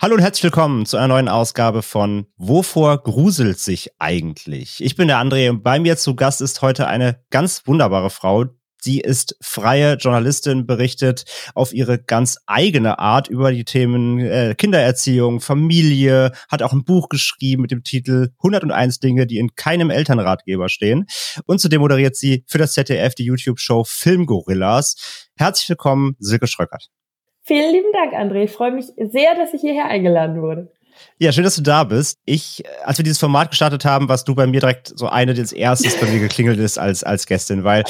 Hallo und herzlich willkommen zu einer neuen Ausgabe von Wovor gruselt sich eigentlich? Ich bin der André und bei mir zu Gast ist heute eine ganz wunderbare Frau. Sie ist freie Journalistin, berichtet auf ihre ganz eigene Art über die Themen äh, Kindererziehung, Familie, hat auch ein Buch geschrieben mit dem Titel 101 Dinge, die in keinem Elternratgeber stehen. Und zudem moderiert sie für das ZDF die YouTube-Show Filmgorillas. Herzlich willkommen, Silke Schröckert. Vielen lieben Dank, André. Ich freue mich sehr, dass ich hierher eingeladen wurde. Ja, schön, dass du da bist. Ich, als wir dieses Format gestartet haben, warst du bei mir direkt so eine des erstes bei mir geklingelt ist als, als Gästin, weil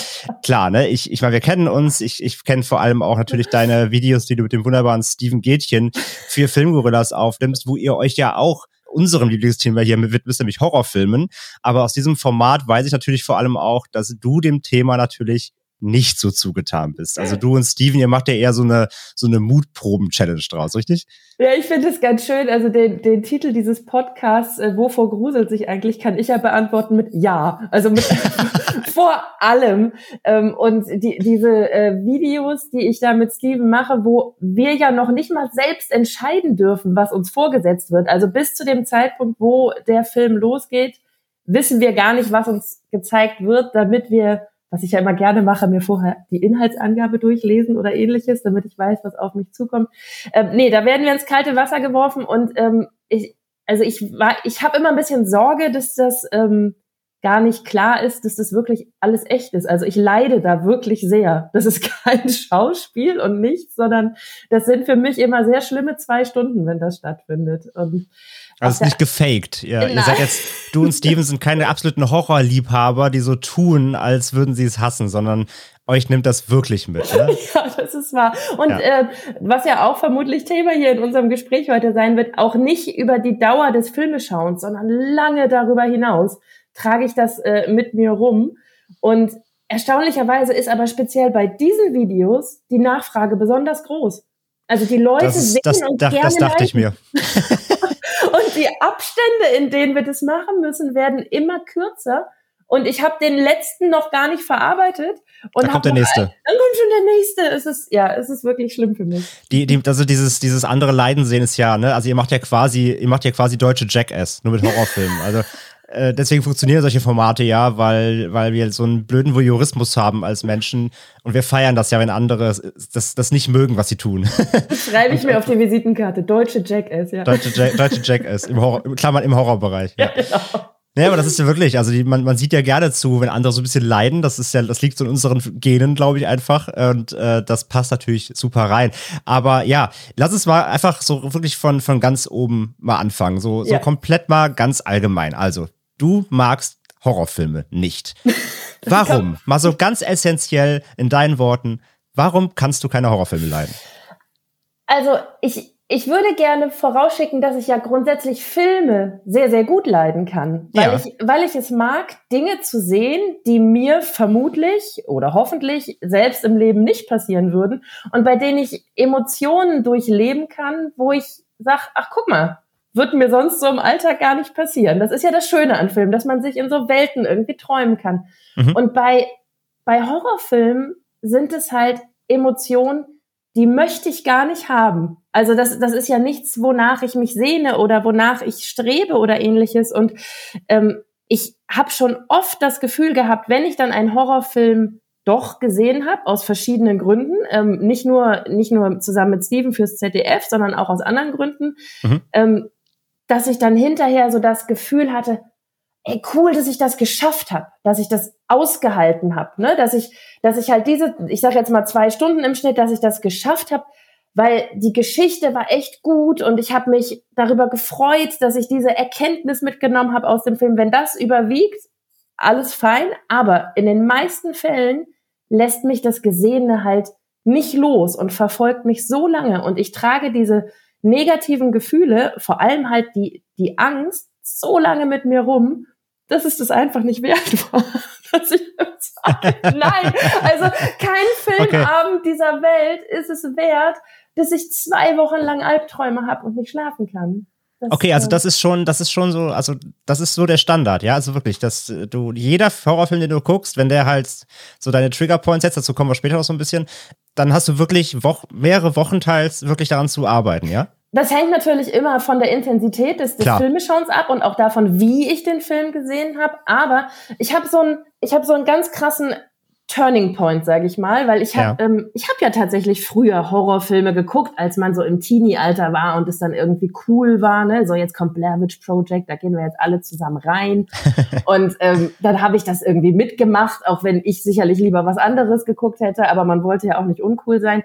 klar, ne, ich, ich meine, wir kennen uns, ich, ich kenne vor allem auch natürlich deine Videos, die du mit dem wunderbaren Steven Gätchen für Filmgorillas aufnimmst, wo ihr euch ja auch unserem Lieblingsthema hier widmet, nämlich Horrorfilmen. Aber aus diesem Format weiß ich natürlich vor allem auch, dass du dem Thema natürlich nicht so zugetan bist. Also du und Steven, ihr macht ja eher so eine, so eine Mutproben-Challenge draus, richtig? Ja, ich finde es ganz schön. Also den, den Titel dieses Podcasts, äh, wovor gruselt sich eigentlich, kann ich ja beantworten mit Ja. Also mit vor allem. Ähm, und die, diese äh, Videos, die ich da mit Steven mache, wo wir ja noch nicht mal selbst entscheiden dürfen, was uns vorgesetzt wird. Also bis zu dem Zeitpunkt, wo der Film losgeht, wissen wir gar nicht, was uns gezeigt wird, damit wir was ich ja immer gerne mache, mir vorher die Inhaltsangabe durchlesen oder ähnliches, damit ich weiß, was auf mich zukommt. Ähm, nee, da werden wir ins kalte Wasser geworfen und ähm, ich, also ich war, ich habe immer ein bisschen Sorge, dass das ähm, gar nicht klar ist, dass das wirklich alles echt ist. Also ich leide da wirklich sehr. Das ist kein Schauspiel und nichts, sondern das sind für mich immer sehr schlimme zwei Stunden, wenn das stattfindet. Und also es ist nicht gefaked. Ja, ihr seid jetzt, du und Steven sind keine absoluten Horrorliebhaber, die so tun, als würden sie es hassen, sondern euch nimmt das wirklich mit. Ne? ja, das ist wahr. Und ja. Äh, was ja auch vermutlich Thema hier in unserem Gespräch heute sein wird, auch nicht über die Dauer des Filmeschauens, sondern lange darüber hinaus trage ich das äh, mit mir rum. Und erstaunlicherweise ist aber speziell bei diesen Videos die Nachfrage besonders groß. Also die Leute das, sehen das, und das, gerne das dachte ich mir. und die Abstände, in denen wir das machen müssen, werden immer kürzer. Und ich habe den letzten noch gar nicht verarbeitet. Und da kommt der nächste. Ein, dann kommt schon der nächste. Es ist, ja, es ist wirklich schlimm für mich. Die, die, also dieses, dieses andere Leiden sehen ist ja, ne, also ihr macht ja quasi, ihr macht ja quasi deutsche Jackass, nur mit Horrorfilmen. Also äh, deswegen funktionieren solche Formate ja, weil, weil wir so einen blöden Voyeurismus haben als Menschen und wir feiern das ja, wenn andere das, das nicht mögen, was sie tun. Das schreibe ich mir auf die Visitenkarte. Deutsche Jackass, ja. Deutsche, Jack, deutsche Jackass, im Horror, Klammern im Horrorbereich. Ja, ja genau. Ja, aber das ist ja wirklich, also die, man, man sieht ja gerne zu, wenn andere so ein bisschen leiden. Das ist ja, das liegt so in unseren Genen, glaube ich, einfach. Und äh, das passt natürlich super rein. Aber ja, lass uns mal einfach so wirklich von, von ganz oben mal anfangen. So, so ja. komplett mal ganz allgemein. Also, du magst Horrorfilme nicht. Warum? Mal so ganz essentiell in deinen Worten, warum kannst du keine Horrorfilme leiden? Also ich, ich würde gerne vorausschicken, dass ich ja grundsätzlich Filme sehr, sehr gut leiden kann. Weil, ja. ich, weil ich es mag, Dinge zu sehen, die mir vermutlich oder hoffentlich selbst im Leben nicht passieren würden und bei denen ich Emotionen durchleben kann, wo ich sage, ach guck mal, wird mir sonst so im Alltag gar nicht passieren. Das ist ja das Schöne an Filmen, dass man sich in so Welten irgendwie träumen kann. Mhm. Und bei, bei Horrorfilmen sind es halt Emotionen, die möchte ich gar nicht haben. Also das, das ist ja nichts, wonach ich mich sehne oder wonach ich strebe oder ähnliches. Und ähm, ich habe schon oft das Gefühl gehabt, wenn ich dann einen Horrorfilm doch gesehen habe, aus verschiedenen Gründen, ähm, nicht nur nicht nur zusammen mit Steven fürs ZDF, sondern auch aus anderen Gründen, mhm. ähm, dass ich dann hinterher so das Gefühl hatte, ey, cool, dass ich das geschafft habe, dass ich das ausgehalten habe, ne? dass ich, dass ich halt diese, ich sage jetzt mal zwei Stunden im Schnitt, dass ich das geschafft habe, weil die Geschichte war echt gut und ich habe mich darüber gefreut, dass ich diese Erkenntnis mitgenommen habe aus dem Film. Wenn das überwiegt, alles fein, aber in den meisten Fällen lässt mich das Gesehene halt nicht los und verfolgt mich so lange und ich trage diese negativen Gefühle, vor allem halt die, die Angst, so lange mit mir rum, dass es das einfach nicht wert war. Dass ich Nein, also kein Filmabend okay. dieser Welt ist es wert, dass ich zwei Wochen lang Albträume habe und nicht schlafen kann. Das, okay, also äh, das ist schon, das ist schon so, also das ist so der Standard, ja, also wirklich, dass du jeder Horrorfilm, den du guckst, wenn der halt so deine Triggerpoints setzt, dazu kommen wir später noch so ein bisschen, dann hast du wirklich Woch mehrere Wochen teils wirklich daran zu arbeiten, ja? Das hängt natürlich immer von der Intensität des, des Filmeschauens ab und auch davon, wie ich den Film gesehen habe. Aber ich habe so einen, ich habe so einen ganz krassen Turning Point, sage ich mal, weil ich habe ja. ähm, ich habe ja tatsächlich früher Horrorfilme geguckt, als man so im Teenie-Alter war und es dann irgendwie cool war. Ne? So jetzt kommt Blair Witch Project, da gehen wir jetzt alle zusammen rein. und ähm, dann habe ich das irgendwie mitgemacht, auch wenn ich sicherlich lieber was anderes geguckt hätte, aber man wollte ja auch nicht uncool sein.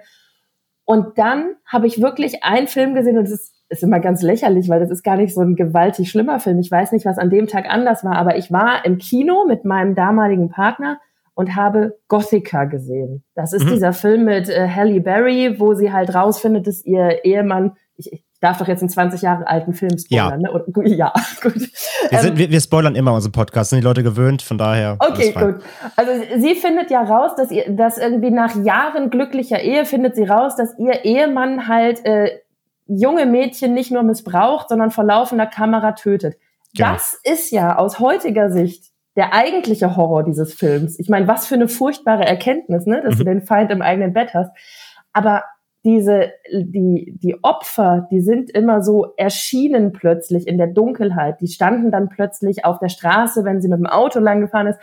Und dann habe ich wirklich einen Film gesehen und es ist, ist immer ganz lächerlich, weil das ist gar nicht so ein gewaltig schlimmer Film. Ich weiß nicht, was an dem Tag anders war, aber ich war im Kino mit meinem damaligen Partner und habe Gothica gesehen. Das ist mhm. dieser Film mit äh, Halle Berry, wo sie halt rausfindet, dass ihr Ehemann, ich, ich darf doch jetzt einen 20 Jahre alten Film spoilern, ja. ne? Und, ja, gut. Wir, sind, ähm, wir, wir, spoilern immer unseren Podcast, sind die Leute gewöhnt, von daher. Okay, gut. Also sie findet ja raus, dass ihr, dass irgendwie nach Jahren glücklicher Ehe findet sie raus, dass ihr Ehemann halt äh, junge Mädchen nicht nur missbraucht, sondern vor laufender Kamera tötet. Genau. Das ist ja aus heutiger Sicht der eigentliche Horror dieses Films. Ich meine, was für eine furchtbare Erkenntnis, ne, dass mhm. du den Feind im eigenen Bett hast. Aber diese, die, die Opfer, die sind immer so erschienen plötzlich in der Dunkelheit. Die standen dann plötzlich auf der Straße, wenn sie mit dem Auto lang gefahren ist.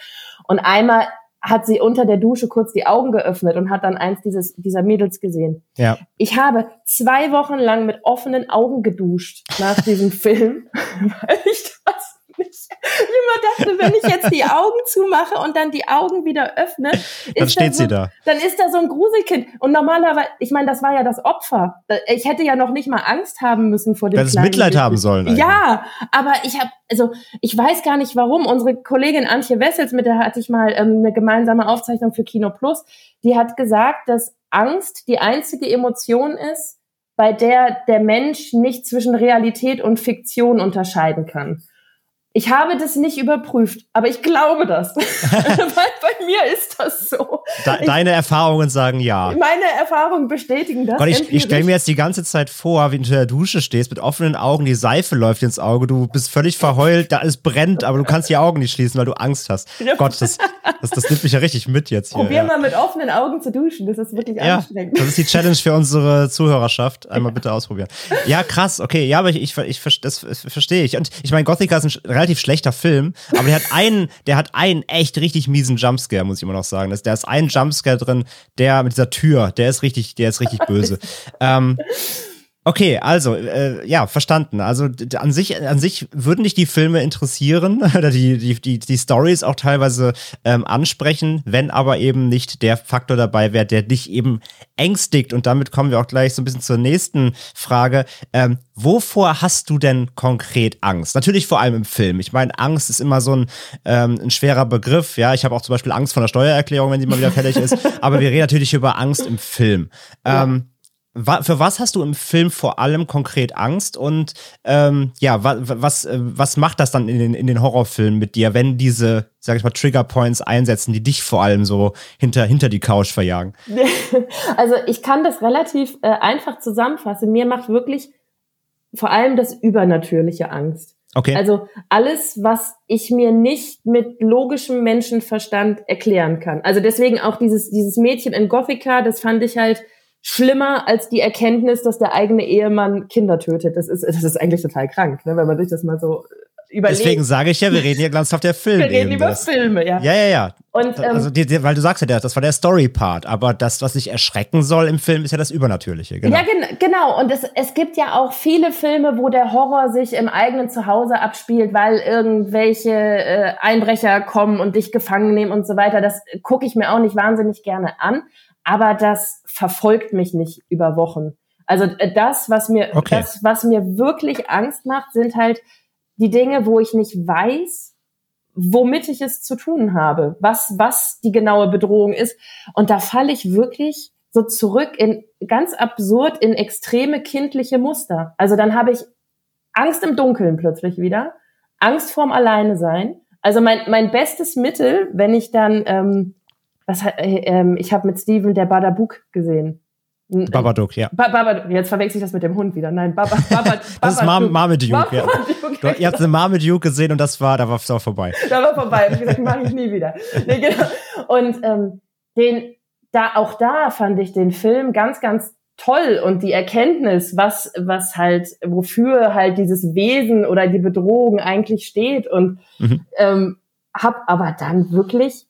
Und einmal hat sie unter der Dusche kurz die Augen geöffnet und hat dann eins dieses, dieser Mädels gesehen. Ja. Ich habe zwei Wochen lang mit offenen Augen geduscht nach diesem Film, weil ich das nicht. Ich immer dachte, wenn ich jetzt die Augen zumache und dann die Augen wieder öffne, dann steht da so, sie da. Dann ist da so ein Gruselkind. Und normalerweise, ich meine, das war ja das Opfer. Ich hätte ja noch nicht mal Angst haben müssen vor dem Weil es Mitleid haben sollen. Eigentlich. Ja, aber ich habe, also ich weiß gar nicht warum. Unsere Kollegin Antje Wessels, mit der hatte ich mal ähm, eine gemeinsame Aufzeichnung für Kino Plus, die hat gesagt, dass Angst die einzige Emotion ist, bei der der Mensch nicht zwischen Realität und Fiktion unterscheiden kann. Ich habe das nicht überprüft, aber ich glaube das. Bei mir ist das so. De deine Erfahrungen sagen ja. Meine Erfahrungen bestätigen das. Gott, ich, ich stelle mir jetzt die ganze Zeit vor, wie du in der Dusche stehst, mit offenen Augen, die Seife läuft ins Auge, du bist völlig verheult, da alles brennt, aber du kannst die Augen nicht schließen, weil du Angst hast. Gott, das, das, das nimmt mich ja richtig mit jetzt hier. Probier ja. mal mit offenen Augen zu duschen, das ist wirklich ja, anstrengend. Das ist die Challenge für unsere Zuhörerschaft. Einmal bitte ausprobieren. Ja, krass, okay, ja, aber ich, ich, ich das verstehe ich. Und ich meine, Gothica ist ein relativ schlechter Film, aber der hat einen, der hat einen echt richtig miesen Jumpscare, muss ich immer noch sagen. Da ist ein Jumpscare drin, der mit dieser Tür, der ist richtig, der ist richtig böse. ähm, Okay, also äh, ja, verstanden. Also an sich, an sich würden dich die Filme interessieren oder die die die, die Stories auch teilweise ähm, ansprechen, wenn aber eben nicht der Faktor dabei wäre, der dich eben ängstigt. Und damit kommen wir auch gleich so ein bisschen zur nächsten Frage. Ähm, wovor hast du denn konkret Angst? Natürlich vor allem im Film. Ich meine, Angst ist immer so ein, ähm, ein schwerer Begriff. Ja, ich habe auch zum Beispiel Angst vor der Steuererklärung, wenn die mal wieder fällig ist. aber wir reden natürlich über Angst im Film. Ähm, für was hast du im Film vor allem konkret Angst und ähm, ja, was, was, äh, was macht das dann in den, in den Horrorfilmen mit dir, wenn diese, sag ich mal, Trigger Points einsetzen, die dich vor allem so hinter, hinter die Couch verjagen? Also ich kann das relativ äh, einfach zusammenfassen. Mir macht wirklich vor allem das Übernatürliche Angst. Okay. Also alles, was ich mir nicht mit logischem Menschenverstand erklären kann. Also deswegen auch dieses, dieses Mädchen in Gothica, das fand ich halt schlimmer als die Erkenntnis, dass der eigene Ehemann Kinder tötet. Das ist, das ist eigentlich total krank, ne, wenn man sich das mal so überlegt. Deswegen sage ich ja, wir reden hier ganz auf der Film. Wir reden über das. Filme, ja. Ja, ja, ja. Und, ähm, also, die, die, weil du sagst ja, das war der Story-Part, aber das, was sich erschrecken soll im Film, ist ja das Übernatürliche. Genau. Ja, gen genau. Und es, es gibt ja auch viele Filme, wo der Horror sich im eigenen Zuhause abspielt, weil irgendwelche äh, Einbrecher kommen und dich gefangen nehmen und so weiter. Das gucke ich mir auch nicht wahnsinnig gerne an aber das verfolgt mich nicht über Wochen. Also äh, das, was mir, okay. das, was mir wirklich Angst macht, sind halt die Dinge, wo ich nicht weiß, womit ich es zu tun habe, was, was die genaue Bedrohung ist. Und da falle ich wirklich so zurück in ganz absurd in extreme kindliche Muster. Also dann habe ich Angst im Dunkeln plötzlich wieder, Angst vorm Alleine sein. Also mein, mein bestes Mittel, wenn ich dann, ähm, was, äh, ähm, ich habe mit Steven der Badabuk gesehen. Babadook, ja. Ba Babadook. Jetzt verwechsel ich das mit dem Hund wieder. Nein, Baba, Baba, das ist Mar Marmaduke, ja. Du, ihr habt eine Marmaduke gesehen und das war, da war es auch vorbei. Da war vorbei. Ich gesagt, mache ich nie wieder. Nee, genau. Und ähm, den, da auch da fand ich den Film ganz, ganz toll und die Erkenntnis, was, was halt, wofür halt dieses Wesen oder die Bedrohung eigentlich steht und mhm. ähm, hab aber dann wirklich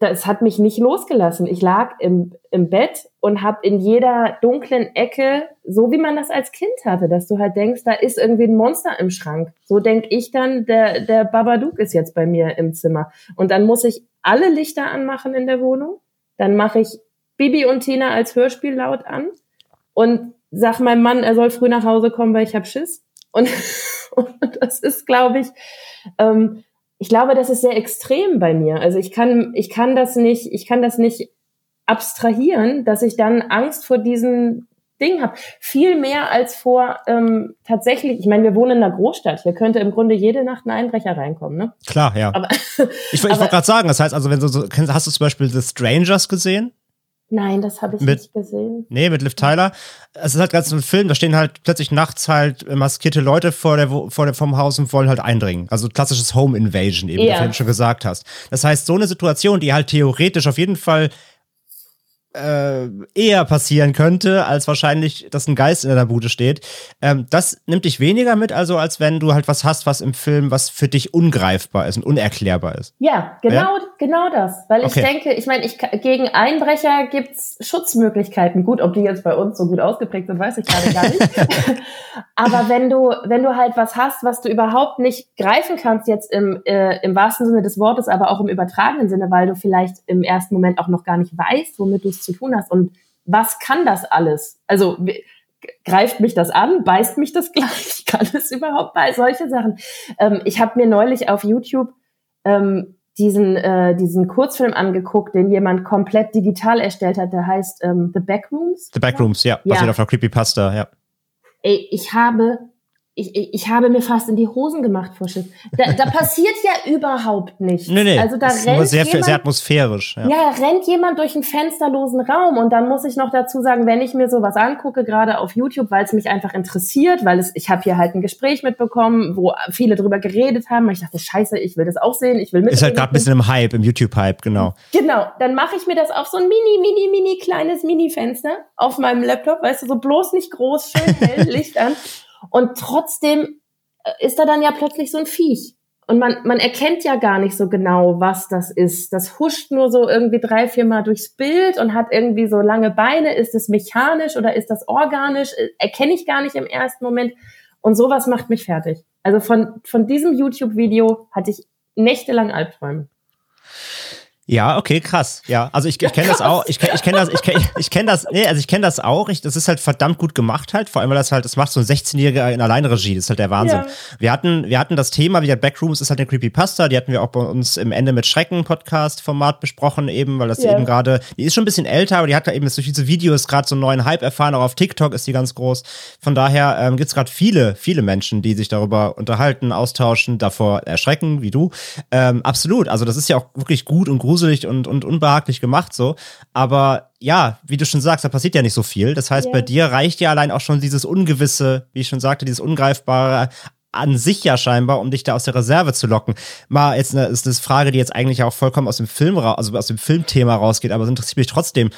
das hat mich nicht losgelassen. Ich lag im, im Bett und habe in jeder dunklen Ecke, so wie man das als Kind hatte, dass du halt denkst, da ist irgendwie ein Monster im Schrank. So denk ich dann, der, der Babadook ist jetzt bei mir im Zimmer. Und dann muss ich alle Lichter anmachen in der Wohnung. Dann mache ich Bibi und Tina als Hörspiel laut an und sag meinem Mann, er soll früh nach Hause kommen, weil ich hab Schiss. Und, und das ist, glaube ich, ähm, ich glaube, das ist sehr extrem bei mir. Also ich kann, ich kann das nicht, ich kann das nicht abstrahieren, dass ich dann Angst vor diesem Ding habe. Viel mehr als vor ähm, tatsächlich, ich meine, wir wohnen in einer Großstadt. Hier könnte im Grunde jede Nacht ein Einbrecher reinkommen, ne? Klar, ja. Aber, ich, ich wollte gerade sagen, das heißt also, wenn du so, hast du zum Beispiel The Strangers gesehen? Nein, das habe ich mit, nicht gesehen. Nee, mit Liv Tyler. Es ist halt ganz so ein Film, da stehen halt plötzlich nachts halt maskierte Leute vor der, vor der, vom Haus und wollen halt eindringen. Also klassisches Home Invasion eben, ja. wie du schon gesagt hast. Das heißt, so eine Situation, die halt theoretisch auf jeden Fall äh, eher passieren könnte, als wahrscheinlich, dass ein Geist in deiner Bude steht. Ähm, das nimmt dich weniger mit, also als wenn du halt was hast, was im Film, was für dich ungreifbar ist und unerklärbar ist. Ja, genau, ja? genau das. Weil okay. ich denke, ich meine, ich, gegen Einbrecher gibt's Schutzmöglichkeiten. Gut, ob die jetzt bei uns so gut ausgeprägt sind, weiß ich gerade gar nicht. Aber wenn du, wenn du halt was hast, was du überhaupt nicht greifen kannst, jetzt im, äh, im wahrsten Sinne des Wortes, aber auch im übertragenen Sinne, weil du vielleicht im ersten Moment auch noch gar nicht weißt, womit du es zu tun hast. Und was kann das alles? Also greift mich das an? Beißt mich das gleich? Kann es überhaupt bei solche Sachen? Ähm, ich habe mir neulich auf YouTube ähm, diesen, äh, diesen Kurzfilm angeguckt, den jemand komplett digital erstellt hat, der heißt ähm, The Backrooms. The Backrooms, ja, basiert ja. auf einer Creepypasta, ja. Ey, ich habe ich, ich, ich habe mir fast in die Hosen gemacht vor Schiss. Da, da passiert ja überhaupt nichts. Nee, nee, also da ist rennt sehr, jemand, sehr atmosphärisch. Ja. ja, rennt jemand durch einen fensterlosen Raum und dann muss ich noch dazu sagen, wenn ich mir sowas angucke, gerade auf YouTube, weil es mich einfach interessiert, weil es, ich habe hier halt ein Gespräch mitbekommen, wo viele drüber geredet haben. Und ich dachte, scheiße, ich will das auch sehen, ich will mit. Ist halt gerade ein bisschen im Hype, im YouTube-Hype, genau. Genau, dann mache ich mir das auf so ein mini, mini, mini kleines Mini-Fenster auf meinem Laptop, weißt du, so bloß nicht groß, schön hell, Licht an. Und trotzdem äh, ist da dann ja plötzlich so ein Viech. Und man, man erkennt ja gar nicht so genau, was das ist. Das huscht nur so irgendwie drei, vier Mal durchs Bild und hat irgendwie so lange Beine. Ist es mechanisch oder ist das organisch? Äh, erkenne ich gar nicht im ersten Moment. Und sowas macht mich fertig. Also von, von diesem YouTube-Video hatte ich nächtelang Albträume. Ja, okay, krass. Ja, also ich, ich kenne das auch. Ich, ich kenne das, ich kenne ich kenn das, nee, also ich kenne das auch. Ich, das ist halt verdammt gut gemacht halt. Vor allem, weil das halt, das macht so ein 16-Jähriger in Alleinregie. Das ist halt der Wahnsinn. Ja. Wir hatten, wir hatten das Thema, wie gesagt, Backrooms ist halt eine Creepypasta. Die hatten wir auch bei uns im Ende mit Schrecken Podcast-Format besprochen eben, weil das ja. eben gerade, die ist schon ein bisschen älter, aber die hat da eben durch diese Videos gerade so einen neuen Hype erfahren. Auch auf TikTok ist die ganz groß. Von daher ähm, gibt es gerade viele, viele Menschen, die sich darüber unterhalten, austauschen, davor erschrecken, wie du. Ähm, absolut. Also das ist ja auch wirklich gut und gruselig und, und unbehaglich gemacht so. Aber ja, wie du schon sagst, da passiert ja nicht so viel. Das heißt, ja. bei dir reicht ja allein auch schon dieses Ungewisse, wie ich schon sagte, dieses Ungreifbare an sich ja scheinbar, um dich da aus der Reserve zu locken. Mal jetzt eine, ist eine Frage, die jetzt eigentlich auch vollkommen aus dem Film, also aus dem Filmthema rausgeht, aber es interessiert mich trotzdem.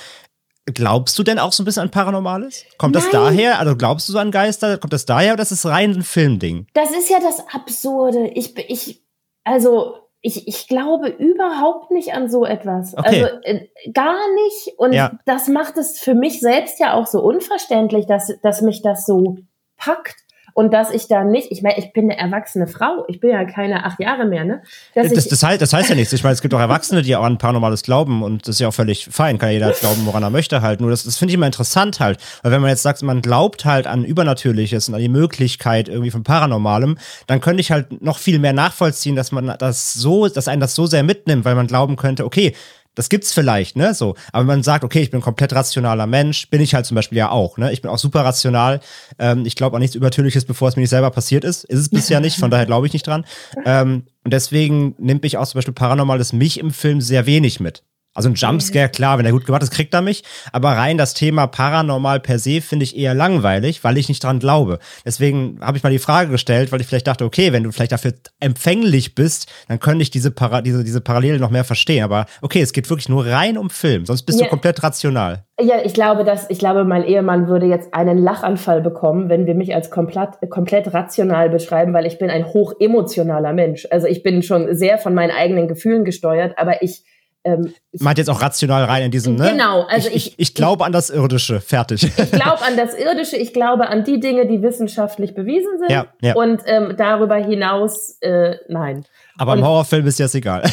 Glaubst du denn auch so ein bisschen an Paranormales? Kommt Nein. das daher? Also glaubst du so an Geister? Kommt das daher oder ist es rein ein Filmding? Das ist ja das Absurde. Ich, ich, also ich, ich glaube überhaupt nicht an so etwas. Okay. Also äh, gar nicht. Und ja. das macht es für mich selbst ja auch so unverständlich, dass, dass mich das so packt. Und dass ich da nicht, ich meine, ich bin eine erwachsene Frau, ich bin ja keine acht Jahre mehr, ne? Das, das, heißt, das heißt ja nichts. Ich meine, es gibt auch Erwachsene, die auch an Paranormales glauben und das ist ja auch völlig fein, kann jeder glauben, woran er möchte halt. Nur das, das finde ich immer interessant halt, weil wenn man jetzt sagt, man glaubt halt an Übernatürliches und an die Möglichkeit irgendwie von Paranormalem, dann könnte ich halt noch viel mehr nachvollziehen, dass man das so, dass einen das so sehr mitnimmt, weil man glauben könnte, okay, das gibt's vielleicht, ne? So. Aber man sagt, okay, ich bin ein komplett rationaler Mensch, bin ich halt zum Beispiel ja auch, ne? Ich bin auch super rational. Ähm, ich glaube an nichts Übertürliches, bevor es mir nicht selber passiert ist. Ist es bisher nicht, von daher glaube ich nicht dran. Ähm, und deswegen nimmt mich auch zum Beispiel Paranormales mich im Film sehr wenig mit. Also ein Jumpscare, klar, wenn er gut gemacht ist, kriegt er mich. Aber rein das Thema paranormal per se finde ich eher langweilig, weil ich nicht dran glaube. Deswegen habe ich mal die Frage gestellt, weil ich vielleicht dachte, okay, wenn du vielleicht dafür empfänglich bist, dann könnte ich diese, Para diese, diese Parallele noch mehr verstehen. Aber okay, es geht wirklich nur rein um Film, sonst bist ja. du komplett rational. Ja, ich glaube, dass, ich glaube, mein Ehemann würde jetzt einen Lachanfall bekommen, wenn wir mich als komplett, komplett rational beschreiben, weil ich bin ein hochemotionaler Mensch. Also ich bin schon sehr von meinen eigenen Gefühlen gesteuert, aber ich, ähm, Meint jetzt auch rational rein in diesem, ne? Genau, also ich, ich, ich, ich glaube an das Irdische, fertig. Ich glaube an das Irdische, ich glaube an die Dinge, die wissenschaftlich bewiesen sind. Ja, ja. Und ähm, darüber hinaus, äh, nein. Aber und, im Horrorfilm ist das egal.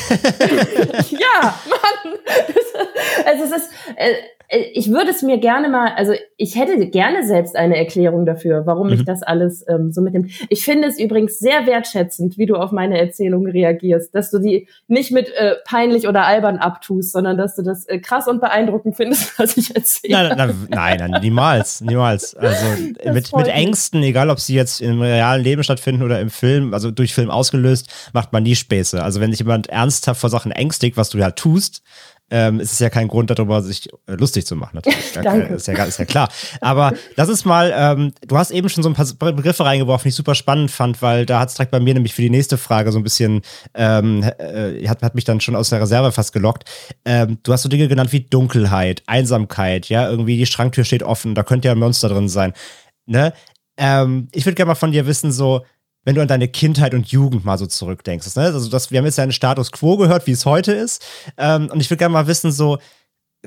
ja, Mann. also es ist, äh, äh, ich würde es mir gerne mal, also ich hätte gerne selbst eine Erklärung dafür, warum mhm. mich das alles ähm, so mitnimmt. Ich finde es übrigens sehr wertschätzend, wie du auf meine Erzählung reagierst, dass du die nicht mit äh, peinlich oder albern abtust, sondern dass du das äh, krass und beeindruckend findest, was ich erzähle. Nein, nein, nein, nein niemals, niemals. Also mit, mit Ängsten, egal ob sie jetzt im realen Leben stattfinden oder im Film, also durch Film ausgelöst, macht man nie Späße. Also wenn sich jemand ernsthaft vor Sachen ängstigt, was du ja tust, ähm, ist es ja kein Grund darüber, sich äh, lustig zu machen. Natürlich. Danke. Ist ja, ist ja klar. Aber das ist mal, ähm, du hast eben schon so ein paar Begriffe reingeworfen, die ich super spannend fand, weil da hat es direkt bei mir nämlich für die nächste Frage so ein bisschen, ähm, äh, hat, hat mich dann schon aus der Reserve fast gelockt. Ähm, du hast so Dinge genannt wie Dunkelheit, Einsamkeit, ja, irgendwie die Schranktür steht offen, da könnte ja ein Monster drin sein. Ne? Ähm, ich würde gerne mal von dir wissen, so, wenn du an deine Kindheit und Jugend mal so zurückdenkst. Ne? Also das, wir haben jetzt ja einen Status quo gehört, wie es heute ist. Ähm, und ich würde gerne mal wissen, so,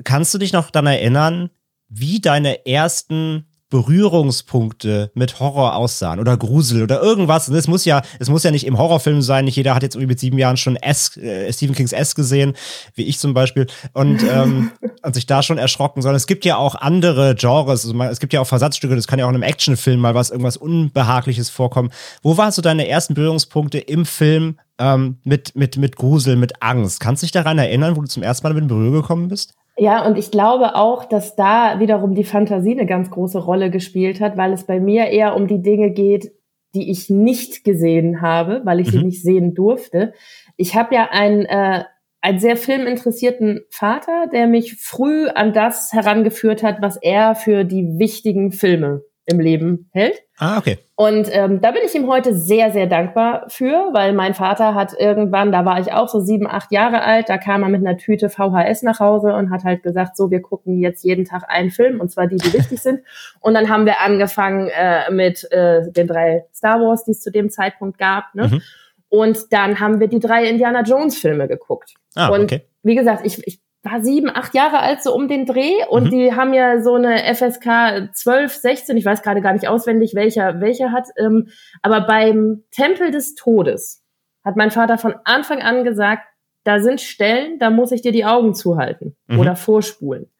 kannst du dich noch daran erinnern, wie deine ersten Berührungspunkte mit Horror aussahen oder Grusel oder irgendwas. Es muss ja, es muss ja nicht im Horrorfilm sein. Nicht jeder hat jetzt irgendwie mit sieben Jahren schon S, äh, Stephen Kings S gesehen, wie ich zum Beispiel, und, ähm, und sich da schon erschrocken, sondern es gibt ja auch andere Genres. Also man, es gibt ja auch Versatzstücke. Das kann ja auch in einem Actionfilm mal was, irgendwas Unbehagliches vorkommen. Wo waren so deine ersten Berührungspunkte im Film ähm, mit, mit, mit Grusel, mit Angst? Kannst du dich daran erinnern, wo du zum ersten Mal mit in Berührung gekommen bist? Ja, und ich glaube auch, dass da wiederum die Fantasie eine ganz große Rolle gespielt hat, weil es bei mir eher um die Dinge geht, die ich nicht gesehen habe, weil ich mhm. sie nicht sehen durfte. Ich habe ja einen, äh, einen sehr filminteressierten Vater, der mich früh an das herangeführt hat, was er für die wichtigen Filme im Leben hält. Ah, okay. Und ähm, da bin ich ihm heute sehr, sehr dankbar für, weil mein Vater hat irgendwann, da war ich auch so sieben, acht Jahre alt, da kam er mit einer Tüte VHS nach Hause und hat halt gesagt, so, wir gucken jetzt jeden Tag einen Film, und zwar die, die wichtig sind. Und dann haben wir angefangen äh, mit äh, den drei Star Wars, die es zu dem Zeitpunkt gab. Ne? Mhm. Und dann haben wir die drei Indiana Jones Filme geguckt. Ah, und okay. wie gesagt, ich, ich war sieben, acht Jahre alt, so um den Dreh. Und mhm. die haben ja so eine FSK 12, 16, ich weiß gerade gar nicht auswendig, welcher, welcher hat. Ähm, aber beim Tempel des Todes hat mein Vater von Anfang an gesagt, da sind Stellen, da muss ich dir die Augen zuhalten mhm. oder vorspulen.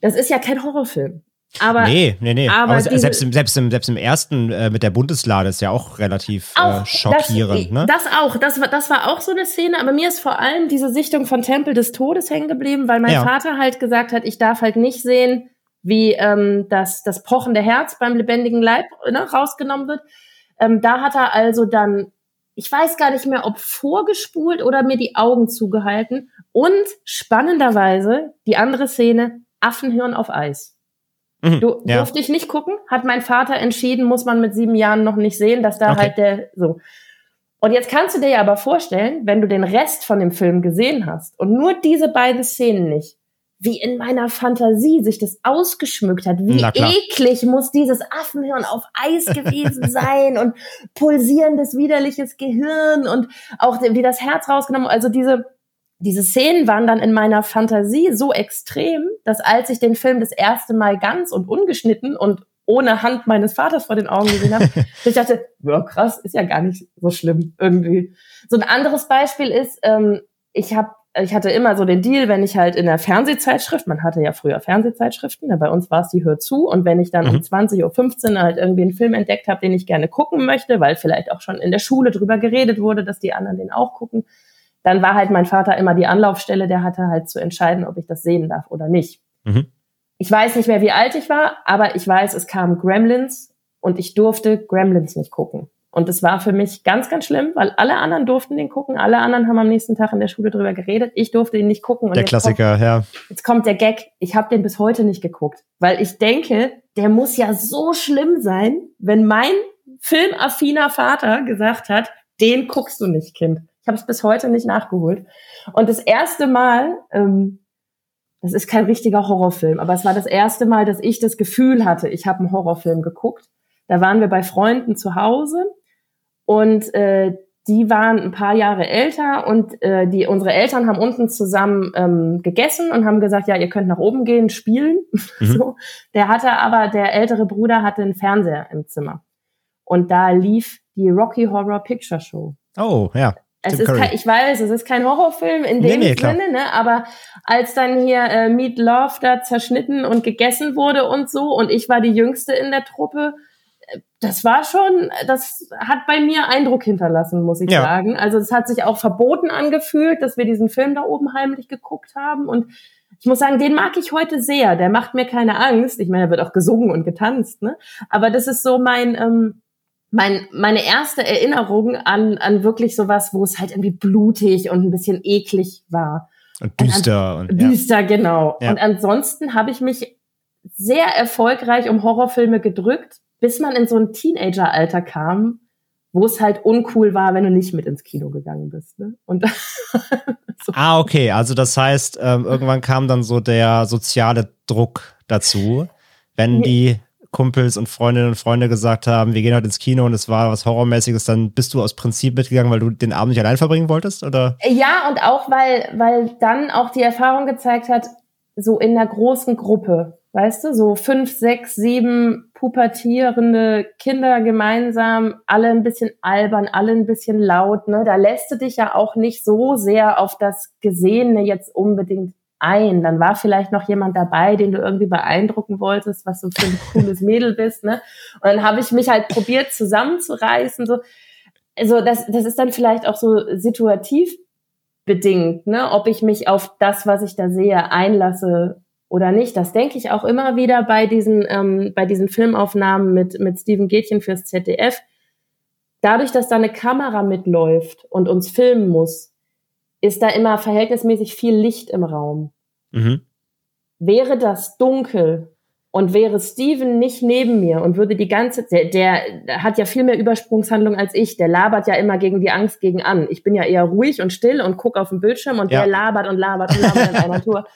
Das ist ja kein Horrorfilm. Aber, nee, nee, nee. Aber, aber selbst, im, selbst, im, selbst im ersten äh, mit der Bundeslade ist ja auch relativ auch, äh, schockierend. Das, ne? das auch, das war, das war auch so eine Szene, aber mir ist vor allem diese Sichtung von Tempel des Todes hängen geblieben, weil mein ja. Vater halt gesagt hat, ich darf halt nicht sehen, wie ähm, das, das pochende Herz beim lebendigen Leib ne, rausgenommen wird. Ähm, da hat er also dann, ich weiß gar nicht mehr, ob vorgespult oder mir die Augen zugehalten. Und spannenderweise, die andere Szene, Affenhirn auf Eis. Mhm, du, ja. Durfte ich nicht gucken, hat mein Vater entschieden, muss man mit sieben Jahren noch nicht sehen, dass da okay. halt der so. Und jetzt kannst du dir ja aber vorstellen, wenn du den Rest von dem Film gesehen hast und nur diese beiden Szenen nicht, wie in meiner Fantasie sich das ausgeschmückt hat. Wie eklig muss dieses Affenhirn auf Eis gewesen sein und pulsierendes, widerliches Gehirn und auch wie das Herz rausgenommen. Also diese, diese Szenen waren dann in meiner Fantasie so extrem, dass als ich den Film das erste Mal ganz und ungeschnitten und ohne Hand meines Vaters vor den Augen gesehen habe. ich dachte, ja krass, ist ja gar nicht so schlimm irgendwie. So ein anderes Beispiel ist, ähm, ich habe ich hatte immer so den Deal, wenn ich halt in der Fernsehzeitschrift, man hatte ja früher Fernsehzeitschriften, ja, bei uns war es die Hör zu und wenn ich dann mhm. um 20.15 Uhr halt irgendwie einen Film entdeckt habe, den ich gerne gucken möchte, weil vielleicht auch schon in der Schule drüber geredet wurde, dass die anderen den auch gucken, dann war halt mein Vater immer die Anlaufstelle, der hatte halt zu entscheiden, ob ich das sehen darf oder nicht. Mhm. Ich weiß nicht mehr, wie alt ich war, aber ich weiß, es kamen Gremlins und ich durfte Gremlins nicht gucken. Und es war für mich ganz, ganz schlimm, weil alle anderen durften den gucken. Alle anderen haben am nächsten Tag in der Schule drüber geredet. Ich durfte ihn nicht gucken. Und der Klassiker, kommt, ja. Jetzt kommt der Gag. Ich habe den bis heute nicht geguckt, weil ich denke, der muss ja so schlimm sein, wenn mein filmaffiner Vater gesagt hat, den guckst du nicht, Kind. Ich habe es bis heute nicht nachgeholt. Und das erste Mal, ähm, das ist kein richtiger Horrorfilm, aber es war das erste Mal, dass ich das Gefühl hatte, ich habe einen Horrorfilm geguckt. Da waren wir bei Freunden zu Hause und äh, die waren ein paar Jahre älter und äh, die unsere Eltern haben unten zusammen ähm, gegessen und haben gesagt, ja, ihr könnt nach oben gehen, spielen. Mhm. so. Der hatte aber, der ältere Bruder hatte einen Fernseher im Zimmer. Und da lief die Rocky Horror Picture Show. Oh, ja. Es ist kein, ich weiß, es ist kein Horrorfilm in dem nee, nee, Sinne, ne? aber als dann hier äh, Meat Love da zerschnitten und gegessen wurde und so und ich war die Jüngste in der Truppe, äh, das war schon, das hat bei mir Eindruck hinterlassen, muss ich ja. sagen. Also es hat sich auch verboten angefühlt, dass wir diesen Film da oben heimlich geguckt haben und ich muss sagen, den mag ich heute sehr. Der macht mir keine Angst. Ich meine, da wird auch gesungen und getanzt, ne? Aber das ist so mein, ähm, mein, meine erste Erinnerung an, an wirklich sowas, wo es halt irgendwie blutig und ein bisschen eklig war. Und düster. Und, an, und düster, ja. genau. Ja. Und ansonsten habe ich mich sehr erfolgreich um Horrorfilme gedrückt, bis man in so ein Teenageralter kam, wo es halt uncool war, wenn du nicht mit ins Kino gegangen bist. Ne? Und so. Ah, okay. Also das heißt, ähm, irgendwann kam dann so der soziale Druck dazu, wenn die Kumpels und Freundinnen und Freunde gesagt haben, wir gehen heute ins Kino und es war was Horrormäßiges, dann bist du aus Prinzip mitgegangen, weil du den Abend nicht allein verbringen wolltest, oder? Ja, und auch weil, weil dann auch die Erfahrung gezeigt hat, so in einer großen Gruppe, weißt du, so fünf, sechs, sieben pubertierende Kinder gemeinsam, alle ein bisschen albern, alle ein bisschen laut, ne? Da lässt du dich ja auch nicht so sehr auf das Gesehene jetzt unbedingt ein. Dann war vielleicht noch jemand dabei, den du irgendwie beeindrucken wolltest, was du für ein cooles Mädel bist. Ne? Und dann habe ich mich halt probiert zusammenzureißen. So. Also das, das ist dann vielleicht auch so situativ bedingt, ne? ob ich mich auf das, was ich da sehe, einlasse oder nicht. Das denke ich auch immer wieder bei diesen, ähm, bei diesen Filmaufnahmen mit, mit Steven Gätchen fürs ZDF. Dadurch, dass da eine Kamera mitläuft und uns filmen muss, ist da immer verhältnismäßig viel Licht im Raum. Mhm. Wäre das dunkel und wäre Steven nicht neben mir und würde die ganze, der, der hat ja viel mehr Übersprungshandlung als ich, der labert ja immer gegen die Angst gegen an. Ich bin ja eher ruhig und still und gucke auf den Bildschirm und ja. der labert und labert und labert in einer Tour.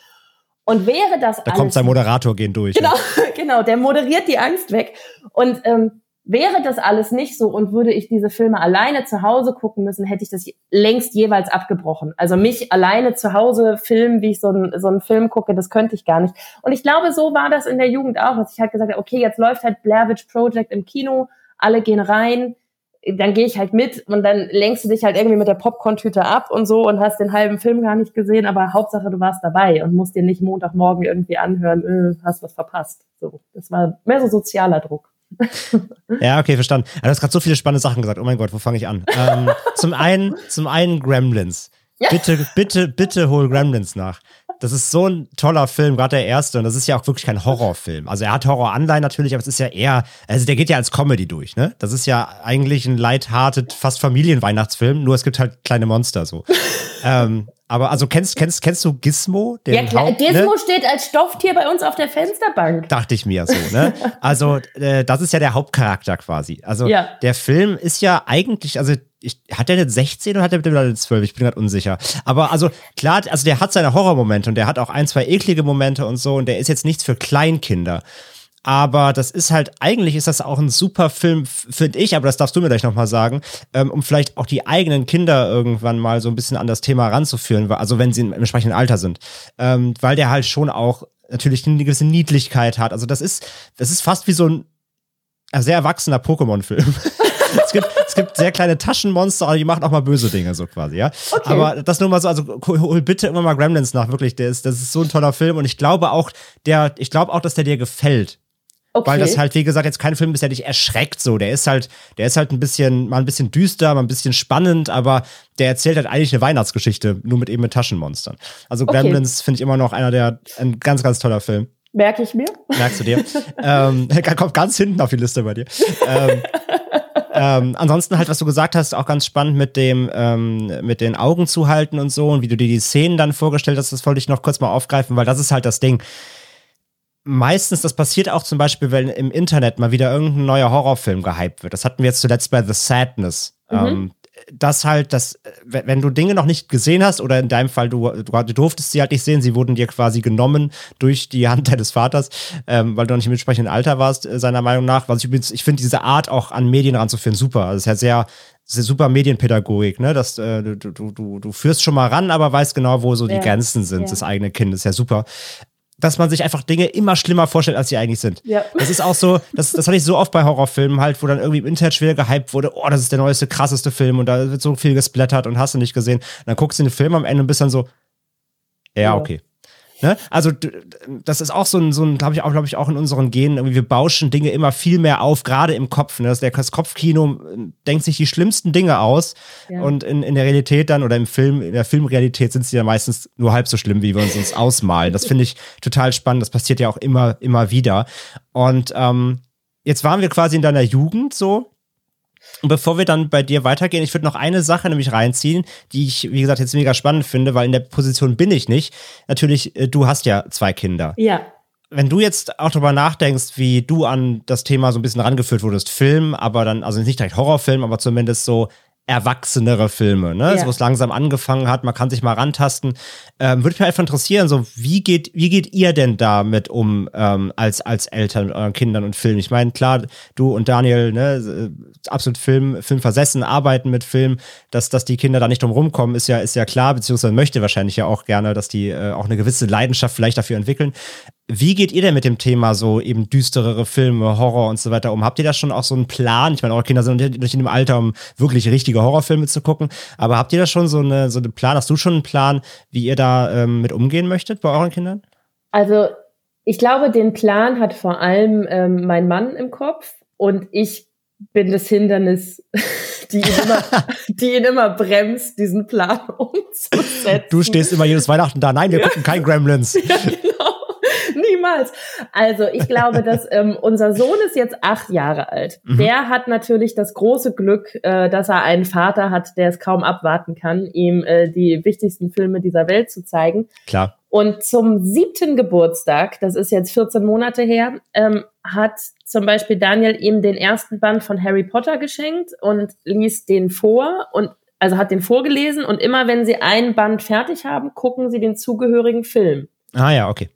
Und wäre das da alles, kommt sein Moderator gehen durch. Genau, genau, der moderiert die Angst weg. Und ähm, Wäre das alles nicht so und würde ich diese Filme alleine zu Hause gucken müssen, hätte ich das längst jeweils abgebrochen. Also mich alleine zu Hause filmen, wie ich so, ein, so einen Film gucke, das könnte ich gar nicht. Und ich glaube, so war das in der Jugend auch, dass ich halt gesagt habe, okay, jetzt läuft halt Blair Witch Project im Kino, alle gehen rein, dann gehe ich halt mit und dann lenkst du dich halt irgendwie mit der Popcorn-Tüte ab und so und hast den halben Film gar nicht gesehen, aber Hauptsache du warst dabei und musst dir nicht Montagmorgen irgendwie anhören, äh, hast was verpasst. So, das war mehr so sozialer Druck. Ja, okay, verstanden. du hast gerade so viele spannende Sachen gesagt. Oh mein Gott, wo fange ich an? Ähm, zum einen, zum einen Gremlins. Bitte, bitte, bitte hol Gremlins nach. Das ist so ein toller Film, gerade der erste. Und das ist ja auch wirklich kein Horrorfilm. Also er hat Horror-Anleihen natürlich, aber es ist ja eher, also der geht ja als Comedy durch, ne? Das ist ja eigentlich ein lighthearted, fast Familienweihnachtsfilm, nur es gibt halt kleine Monster so. ähm, aber also kennst, kennst, kennst du Gizmo? Den ja, klar. Haupt, Gizmo ne? steht als Stofftier bei uns auf der Fensterbank. Dachte ich mir so, ne? Also, äh, das ist ja der Hauptcharakter quasi. Also, ja. der Film ist ja eigentlich, also, ich, hat der eine 16 oder hat der bitte eine 12? Ich bin gerade unsicher. Aber also, klar, also der hat seine Horrormomente und der hat auch ein, zwei eklige Momente und so und der ist jetzt nichts für Kleinkinder. Aber das ist halt, eigentlich ist das auch ein super Film, finde ich, aber das darfst du mir gleich nochmal sagen, ähm, um vielleicht auch die eigenen Kinder irgendwann mal so ein bisschen an das Thema ranzuführen, also wenn sie im entsprechenden Alter sind. Ähm, weil der halt schon auch natürlich eine gewisse Niedlichkeit hat. Also das ist, das ist fast wie so ein sehr erwachsener Pokémon-Film. es, gibt, es gibt sehr kleine Taschenmonster, aber die machen auch mal böse Dinge, so quasi, ja. Okay. Aber das nur mal so, also hol bitte immer mal Gremlins nach, wirklich. Der ist, das ist so ein toller Film und ich glaube auch, der, ich glaube auch, dass der dir gefällt. Okay. Weil das halt, wie gesagt, jetzt kein Film ist, der dich erschreckt so. Der ist halt, der ist halt ein bisschen, mal ein bisschen düster, mal ein bisschen spannend, aber der erzählt halt eigentlich eine Weihnachtsgeschichte, nur mit eben mit Taschenmonstern. Also Gremlins okay. finde ich immer noch einer der, ein ganz, ganz toller Film. Merke ich mir. Merkst du dir. ähm, kommt ganz hinten auf die Liste bei dir. ähm, ähm, ansonsten halt, was du gesagt hast, auch ganz spannend mit dem, ähm, mit den Augen zuhalten und so und wie du dir die Szenen dann vorgestellt hast, das wollte ich noch kurz mal aufgreifen, weil das ist halt das Ding meistens, das passiert auch zum Beispiel, wenn im Internet mal wieder irgendein neuer Horrorfilm gehypt wird. Das hatten wir jetzt zuletzt bei The Sadness. Mhm. Ähm, das halt, das, wenn du Dinge noch nicht gesehen hast, oder in deinem Fall, du, du, du durftest sie halt nicht sehen, sie wurden dir quasi genommen durch die Hand deines Vaters, ähm, weil du noch nicht im entsprechenden Alter warst, äh, seiner Meinung nach. Was ich übrigens, ich finde diese Art auch an Medien ranzuführen super. Also es ist ja sehr, sehr super Medienpädagogik, ne? Das, äh, du, du, du, du führst schon mal ran, aber weißt genau, wo so ja. die Grenzen sind ja. des eigenen Kindes. Ja, super dass man sich einfach Dinge immer schlimmer vorstellt, als sie eigentlich sind. Ja. Das ist auch so, das, das hatte ich so oft bei Horrorfilmen halt, wo dann irgendwie im Internet schwer gehypt wurde, oh, das ist der neueste, krasseste Film und da wird so viel gesplattert und hast du nicht gesehen. Und dann guckst du den Film am Ende und bist dann so, ja, okay. Ne? Also das ist auch so ein, so ein glaube ich auch, glaube ich, auch in unseren Genen. Irgendwie, wir bauschen Dinge immer viel mehr auf, gerade im Kopf. Ne? Das, Kopfkino äh, denkt sich die schlimmsten Dinge aus ja. und in, in der Realität dann oder im Film, in der Filmrealität sind sie ja meistens nur halb so schlimm, wie wir uns uns ausmalen. Das finde ich total spannend. Das passiert ja auch immer, immer wieder. Und ähm, jetzt waren wir quasi in deiner Jugend so und bevor wir dann bei dir weitergehen, ich würde noch eine Sache nämlich reinziehen, die ich, wie gesagt, jetzt mega spannend finde, weil in der Position bin ich nicht. Natürlich, äh, du hast ja zwei Kinder. Ja. Wenn du jetzt auch darüber nachdenkst, wie du an das Thema so ein bisschen rangeführt wurdest, Film, aber dann, also nicht direkt Horrorfilm, aber zumindest so erwachsenere Filme, ne? Ja. So, wo es langsam angefangen hat, man kann sich mal rantasten. Ähm, würde mich einfach interessieren, so wie geht, wie geht ihr denn damit um ähm, als, als Eltern mit euren Kindern und Filmen? Ich meine, klar, du und Daniel, ne, absolut Film, Film versessen, arbeiten mit Film, dass, dass die Kinder da nicht drum rumkommen, ist ja, ist ja klar, beziehungsweise möchte wahrscheinlich ja auch gerne, dass die äh, auch eine gewisse Leidenschaft vielleicht dafür entwickeln. Wie geht ihr denn mit dem Thema so eben düsterere Filme, Horror und so weiter um? Habt ihr da schon auch so einen Plan? Ich meine, eure Kinder sind nicht in dem Alter, um wirklich richtige Horrorfilme zu gucken. Aber habt ihr da schon so, eine, so einen Plan? Hast du schon einen Plan, wie ihr da ähm, mit umgehen möchtet bei euren Kindern? Also, ich glaube, den Plan hat vor allem ähm, mein Mann im Kopf und ich bin das Hindernis, die ihn, immer, die ihn immer bremst, diesen Plan umzusetzen. Du stehst immer jedes Weihnachten da. Nein, wir ja. gucken kein Gremlins. Ja, genau. Niemals. Also ich glaube, dass ähm, unser Sohn ist jetzt acht Jahre alt. Mhm. Der hat natürlich das große Glück, äh, dass er einen Vater hat, der es kaum abwarten kann, ihm äh, die wichtigsten Filme dieser Welt zu zeigen. Klar. Und zum siebten Geburtstag, das ist jetzt 14 Monate her, ähm, hat zum Beispiel Daniel ihm den ersten Band von Harry Potter geschenkt und liest den vor und also hat den vorgelesen und immer wenn sie einen Band fertig haben, gucken sie den zugehörigen Film. Ah ja, okay.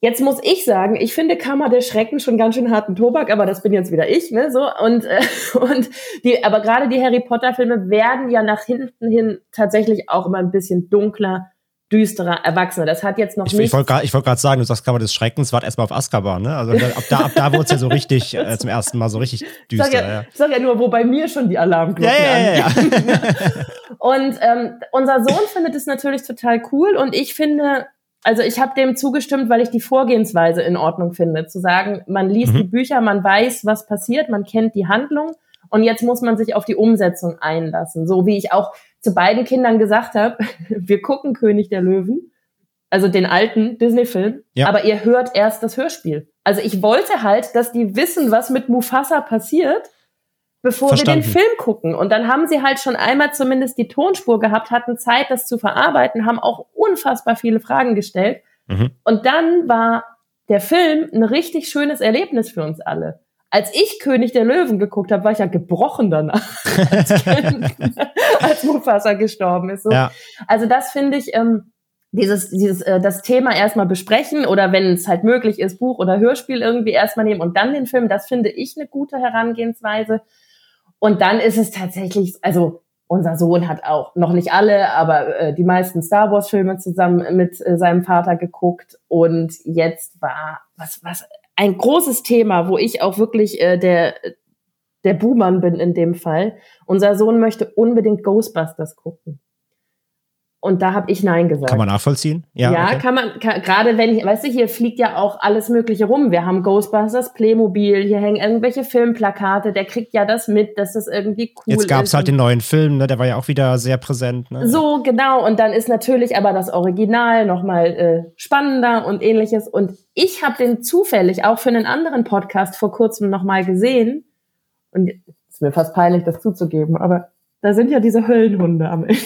Jetzt muss ich sagen, ich finde Kammer der Schrecken schon ganz schön harten Tobak, aber das bin jetzt wieder ich, ne, so und äh, und die, aber gerade die Harry Potter Filme werden ja nach hinten hin tatsächlich auch immer ein bisschen dunkler, düsterer, erwachsener. Das hat jetzt noch ich, nicht. Ich wollte gerade wollt sagen, du sagst Kammer des Schreckens, wart erstmal auf Azkaban, ne? Also ab da, ab da wurde es ja so richtig äh, zum ersten Mal so richtig düster. Sag ja, ja. sag ja nur, wo bei mir schon die Alarmglocken ja, ja, ja, ja. und ähm, unser Sohn findet es natürlich total cool und ich finde also ich habe dem zugestimmt, weil ich die Vorgehensweise in Ordnung finde. Zu sagen, man liest mhm. die Bücher, man weiß, was passiert, man kennt die Handlung und jetzt muss man sich auf die Umsetzung einlassen. So wie ich auch zu beiden Kindern gesagt habe, wir gucken König der Löwen, also den alten Disney-Film, ja. aber ihr hört erst das Hörspiel. Also ich wollte halt, dass die wissen, was mit Mufasa passiert bevor Verstanden. wir den Film gucken. Und dann haben sie halt schon einmal zumindest die Tonspur gehabt, hatten Zeit, das zu verarbeiten, haben auch unfassbar viele Fragen gestellt. Mhm. Und dann war der Film ein richtig schönes Erlebnis für uns alle. Als ich König der Löwen geguckt habe, war ich ja gebrochen danach, als, kind, als Mufasa gestorben ist. So. Ja. Also das finde ich, ähm, dieses, dieses, äh, das Thema erstmal besprechen oder wenn es halt möglich ist, Buch oder Hörspiel irgendwie erstmal nehmen und dann den Film, das finde ich eine gute Herangehensweise. Und dann ist es tatsächlich, also unser Sohn hat auch noch nicht alle, aber äh, die meisten Star Wars Filme zusammen mit äh, seinem Vater geguckt und jetzt war was was ein großes Thema, wo ich auch wirklich äh, der, der Buhmann bin in dem Fall. Unser Sohn möchte unbedingt Ghostbusters gucken. Und da habe ich Nein gesagt. Kann man nachvollziehen? Ja, ja okay. kann man, kann, gerade wenn, weißt du, hier fliegt ja auch alles Mögliche rum. Wir haben Ghostbusters, Playmobil, hier hängen irgendwelche Filmplakate, der kriegt ja das mit, dass das irgendwie cool ist. Jetzt gab es halt den neuen Film, ne? der war ja auch wieder sehr präsent. Ne? So, genau. Und dann ist natürlich aber das Original nochmal äh, spannender und ähnliches. Und ich habe den zufällig auch für einen anderen Podcast vor kurzem nochmal gesehen. Und ist mir fast peinlich, das zuzugeben, aber da sind ja diese Höllenhunde am Ende.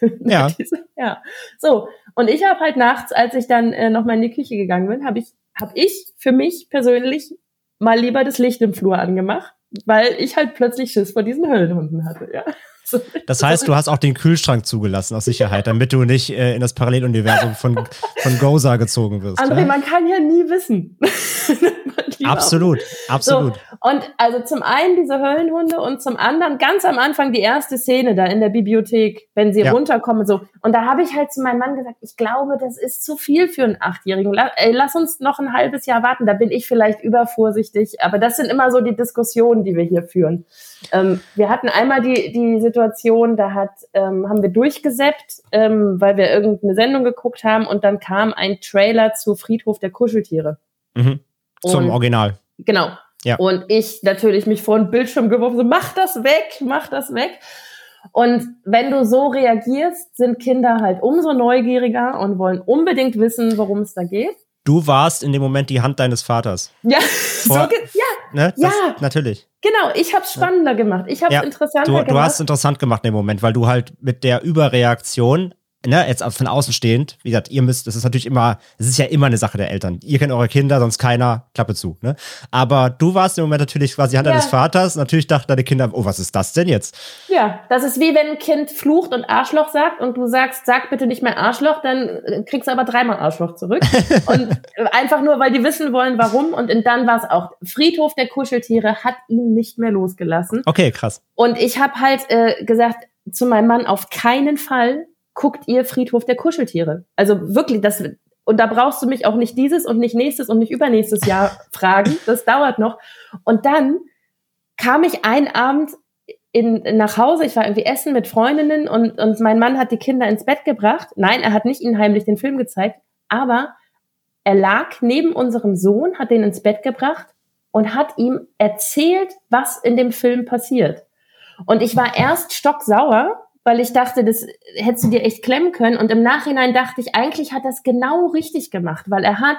Ja. ja. So. Und ich habe halt nachts, als ich dann äh, nochmal in die Küche gegangen bin, habe ich, hab ich für mich persönlich mal lieber das Licht im Flur angemacht, weil ich halt plötzlich Schiss vor diesen Höllenhunden hatte, ja. Das heißt, du hast auch den Kühlschrank zugelassen aus Sicherheit, damit du nicht äh, in das Paralleluniversum von, von Goza gezogen wirst. André, ja? man kann ja nie wissen. absolut, absolut. So, und also zum einen diese Höllenhunde und zum anderen ganz am Anfang die erste Szene da in der Bibliothek, wenn sie ja. runterkommen so. Und da habe ich halt zu meinem Mann gesagt, ich glaube, das ist zu viel für einen Achtjährigen. Lass, ey, lass uns noch ein halbes Jahr warten. Da bin ich vielleicht übervorsichtig. Aber das sind immer so die Diskussionen, die wir hier führen. Ähm, wir hatten einmal die, die Situation, da hat, ähm, haben wir durchgesäppt, ähm, weil wir irgendeine Sendung geguckt haben und dann kam ein Trailer zu Friedhof der Kuscheltiere. Mhm. Zum Original. Genau. Ja. Und ich natürlich mich vor den Bildschirm geworfen, so, mach das weg, mach das weg. Und wenn du so reagierst, sind Kinder halt umso neugieriger und wollen unbedingt wissen, worum es da geht. Du warst in dem Moment die Hand deines Vaters. Ja, Vor, so, ja, ne? das, ja, natürlich. Genau, ich habe es spannender gemacht. Ich habe es ja, interessanter du, gemacht. Du hast es interessant gemacht in dem Moment, weil du halt mit der Überreaktion ne, jetzt von außen stehend, wie gesagt, ihr müsst, das ist natürlich immer, es ist ja immer eine Sache der Eltern. Ihr kennt eure Kinder, sonst keiner, Klappe zu, ne? Aber du warst im Moment natürlich quasi Hand ja. deines Vaters, natürlich dachten deine Kinder, oh, was ist das denn jetzt? Ja, das ist wie wenn ein Kind flucht und Arschloch sagt und du sagst, sag bitte nicht mehr Arschloch, dann äh, kriegst du aber dreimal Arschloch zurück. und einfach nur, weil die wissen wollen, warum. Und dann war es auch, Friedhof der Kuscheltiere hat ihn nicht mehr losgelassen. Okay, krass. Und ich habe halt äh, gesagt, zu meinem Mann auf keinen Fall guckt ihr Friedhof der Kuscheltiere. Also wirklich, das, und da brauchst du mich auch nicht dieses und nicht nächstes und nicht übernächstes Jahr fragen. Das dauert noch. Und dann kam ich einen Abend in, nach Hause, ich war irgendwie essen mit Freundinnen und, und mein Mann hat die Kinder ins Bett gebracht. Nein, er hat nicht ihnen heimlich den Film gezeigt, aber er lag neben unserem Sohn, hat den ins Bett gebracht und hat ihm erzählt, was in dem Film passiert. Und ich war erst stocksauer, weil ich dachte, das hättest du dir echt klemmen können. Und im Nachhinein dachte ich, eigentlich hat das genau richtig gemacht, weil er hat,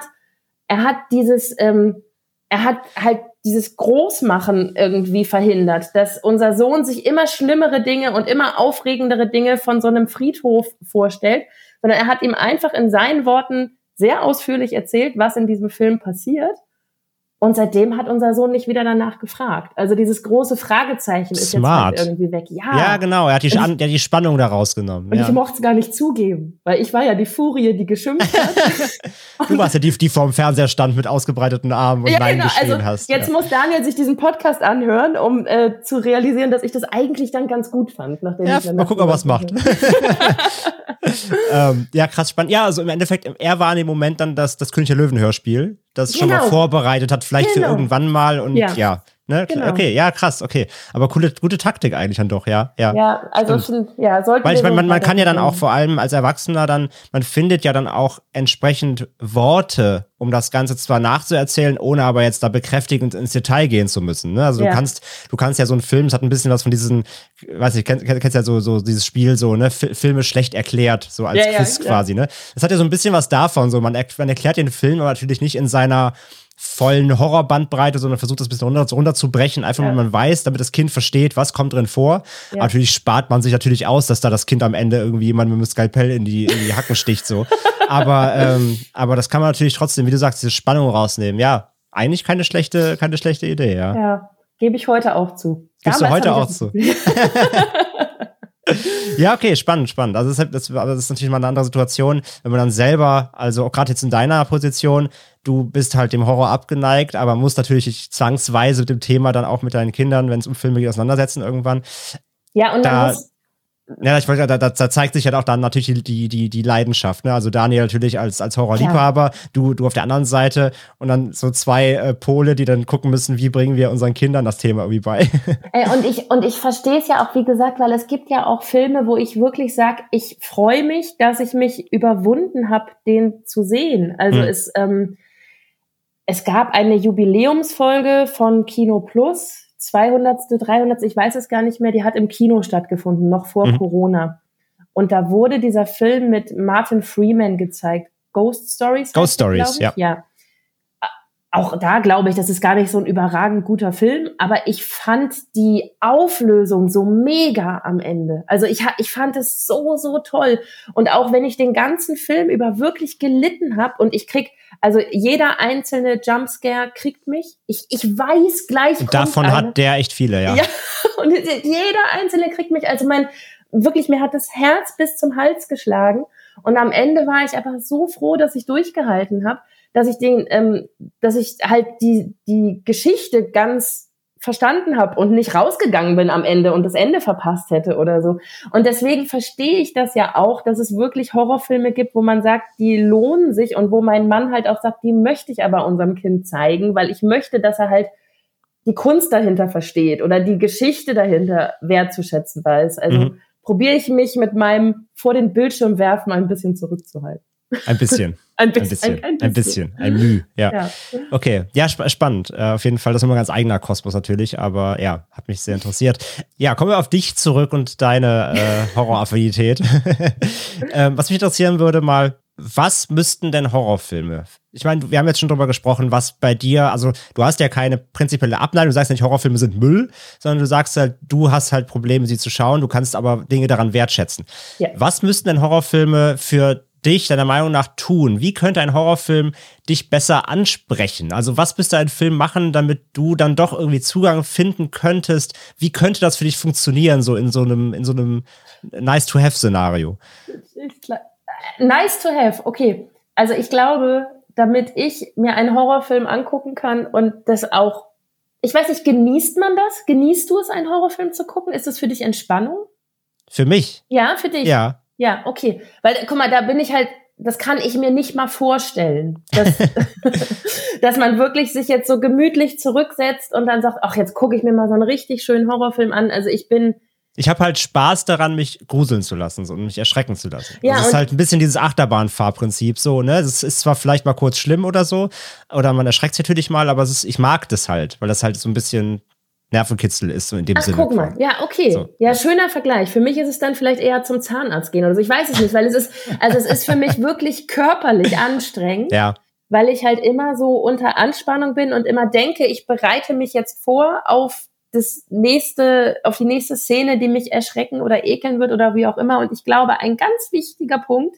er hat dieses, ähm, er hat halt dieses Großmachen irgendwie verhindert, dass unser Sohn sich immer schlimmere Dinge und immer aufregendere Dinge von so einem Friedhof vorstellt, sondern er hat ihm einfach in seinen Worten sehr ausführlich erzählt, was in diesem Film passiert. Und seitdem hat unser Sohn nicht wieder danach gefragt. Also dieses große Fragezeichen ist Smart. jetzt halt irgendwie weg. Ja, ja genau. Er hat die, ich, er hat die Spannung da rausgenommen. Und ja. ich mochte es gar nicht zugeben, weil ich war ja die Furie, die geschimpft hat. du warst ja die, die vor dem Fernseher stand mit ausgebreiteten Armen und ja, Nein genau. geschrien also, hast. Jetzt ja. muss Daniel sich diesen Podcast anhören, um äh, zu realisieren, dass ich das eigentlich dann ganz gut fand. Nachdem ja, ich mal gucken, was macht. ähm, ja, krass spannend. Ja, also im Endeffekt, er war in dem Moment dann das, das König der Löwen-Hörspiel, das genau. schon mal genau. vorbereitet hat, vielleicht genau. für irgendwann mal und ja. ja. Ne? Genau. Okay, ja, krass, okay. Aber coole, gute Taktik eigentlich dann doch, ja. Ja, ja also schon, ja, sollte Weil ich meine, man, man kann ja dann auch vor allem als Erwachsener dann, man findet ja dann auch entsprechend Worte, um das Ganze zwar nachzuerzählen, ohne aber jetzt da bekräftigend ins Detail gehen zu müssen. Ne? Also ja. du kannst, du kannst ja so einen Film, es hat ein bisschen was von diesen, weiß ich, kennst, kennst ja so, so dieses Spiel so, ne, Filme schlecht erklärt, so als ja, Quiz ja, quasi, ne? Das hat ja so ein bisschen was davon, so man, man erklärt den Film aber natürlich nicht in seiner vollen Horrorbandbreite, sondern versucht das ein bisschen runter, runterzubrechen, einfach ja. weil man weiß, damit das Kind versteht, was kommt drin vor. Ja. Natürlich spart man sich natürlich aus, dass da das Kind am Ende irgendwie jemand mit dem Skalpell in die, in die Hacken sticht, so. aber, ähm, aber das kann man natürlich trotzdem, wie du sagst, diese Spannung rausnehmen. Ja, eigentlich keine schlechte, keine schlechte Idee, ja. Ja, gebe ich heute auch zu. Gibst Damals du heute auch zu? ja, okay, spannend, spannend. Also das ist, das, das ist natürlich mal eine andere Situation, wenn man dann selber, also auch gerade jetzt in deiner Position, du bist halt dem Horror abgeneigt, aber musst natürlich zwangsweise mit dem Thema dann auch mit deinen Kindern, wenn es um Filme geht, auseinandersetzen irgendwann. Ja, und da, muss, ja, ich wollte, da, da, da zeigt sich halt auch dann natürlich die, die, die Leidenschaft. Ne? Also Daniel natürlich als, als Horrorliebhaber, du, du auf der anderen Seite und dann so zwei äh, Pole, die dann gucken müssen, wie bringen wir unseren Kindern das Thema irgendwie bei. Ey, und ich, und ich verstehe es ja auch, wie gesagt, weil es gibt ja auch Filme, wo ich wirklich sage, ich freue mich, dass ich mich überwunden habe, den zu sehen. Also hm. es, ähm, es gab eine Jubiläumsfolge von Kino Plus 200., 300., ich weiß es gar nicht mehr, die hat im Kino stattgefunden, noch vor mhm. Corona. Und da wurde dieser Film mit Martin Freeman gezeigt. Ghost Stories. Ghost Stories, ja. ja. Auch da glaube ich, das ist gar nicht so ein überragend guter Film, aber ich fand die Auflösung so mega am Ende. Also ich, ich fand es so, so toll. Und auch wenn ich den ganzen Film über wirklich gelitten habe und ich krieg, also jeder einzelne Jumpscare kriegt mich. Ich, ich weiß gleich. Und davon hat der echt viele, ja. Ja, und jeder einzelne kriegt mich. Also mein, wirklich, mir hat das Herz bis zum Hals geschlagen. Und am Ende war ich einfach so froh, dass ich durchgehalten habe, dass ich den, ähm, dass ich halt die, die Geschichte ganz verstanden habe und nicht rausgegangen bin am Ende und das Ende verpasst hätte oder so. Und deswegen verstehe ich das ja auch, dass es wirklich Horrorfilme gibt, wo man sagt, die lohnen sich und wo mein Mann halt auch sagt, die möchte ich aber unserem Kind zeigen, weil ich möchte, dass er halt die Kunst dahinter versteht oder die Geschichte dahinter wertzuschätzen weiß. Also mhm. probiere ich mich mit meinem vor den Bildschirm werfen ein bisschen zurückzuhalten. Ein bisschen. ein, bisschen, ein, ein, ein, bisschen. Ein Müh, ja. ja. Okay, ja, sp spannend. Äh, auf jeden Fall, das ist immer ein ganz eigener Kosmos natürlich, aber ja, hat mich sehr interessiert. Ja, kommen wir auf dich zurück und deine äh, Horroraffinität. ähm, was mich interessieren würde, mal, was müssten denn Horrorfilme? Ich meine, wir haben jetzt schon drüber gesprochen, was bei dir, also du hast ja keine prinzipielle Abneigung, du sagst nicht, Horrorfilme sind Müll, sondern du sagst halt, du hast halt Probleme, sie zu schauen, du kannst aber Dinge daran wertschätzen. Ja. Was müssten denn Horrorfilme für dich deiner Meinung nach tun? Wie könnte ein Horrorfilm dich besser ansprechen? Also was müsste ein Film machen, damit du dann doch irgendwie Zugang finden könntest? Wie könnte das für dich funktionieren, so in so einem, in so einem Nice-to-have-Szenario? Nice to have, okay. Also ich glaube, damit ich mir einen Horrorfilm angucken kann und das auch, ich weiß nicht, genießt man das? Genießt du es, einen Horrorfilm zu gucken? Ist das für dich Entspannung? Für mich? Ja, für dich. Ja. Ja, okay. Weil, guck mal, da bin ich halt, das kann ich mir nicht mal vorstellen. Dass, dass man wirklich sich jetzt so gemütlich zurücksetzt und dann sagt, ach, jetzt gucke ich mir mal so einen richtig schönen Horrorfilm an. Also ich bin. Ich habe halt Spaß daran, mich gruseln zu lassen und mich erschrecken zu lassen. Ja, das ist halt ein bisschen dieses Achterbahnfahrprinzip so, ne? Es ist zwar vielleicht mal kurz schlimm oder so, oder man erschreckt sich natürlich mal, aber ist, ich mag das halt, weil das halt so ein bisschen Nervenkitzel ist, so in dem Ach, Sinne. guck mal, ja, okay. So. Ja, schöner Vergleich. Für mich ist es dann vielleicht eher zum Zahnarzt gehen oder so. Ich weiß es nicht, weil es ist, also es ist für mich wirklich körperlich anstrengend. Ja. Weil ich halt immer so unter Anspannung bin und immer denke, ich bereite mich jetzt vor auf das nächste, auf die nächste Szene, die mich erschrecken oder ekeln wird oder wie auch immer. Und ich glaube, ein ganz wichtiger Punkt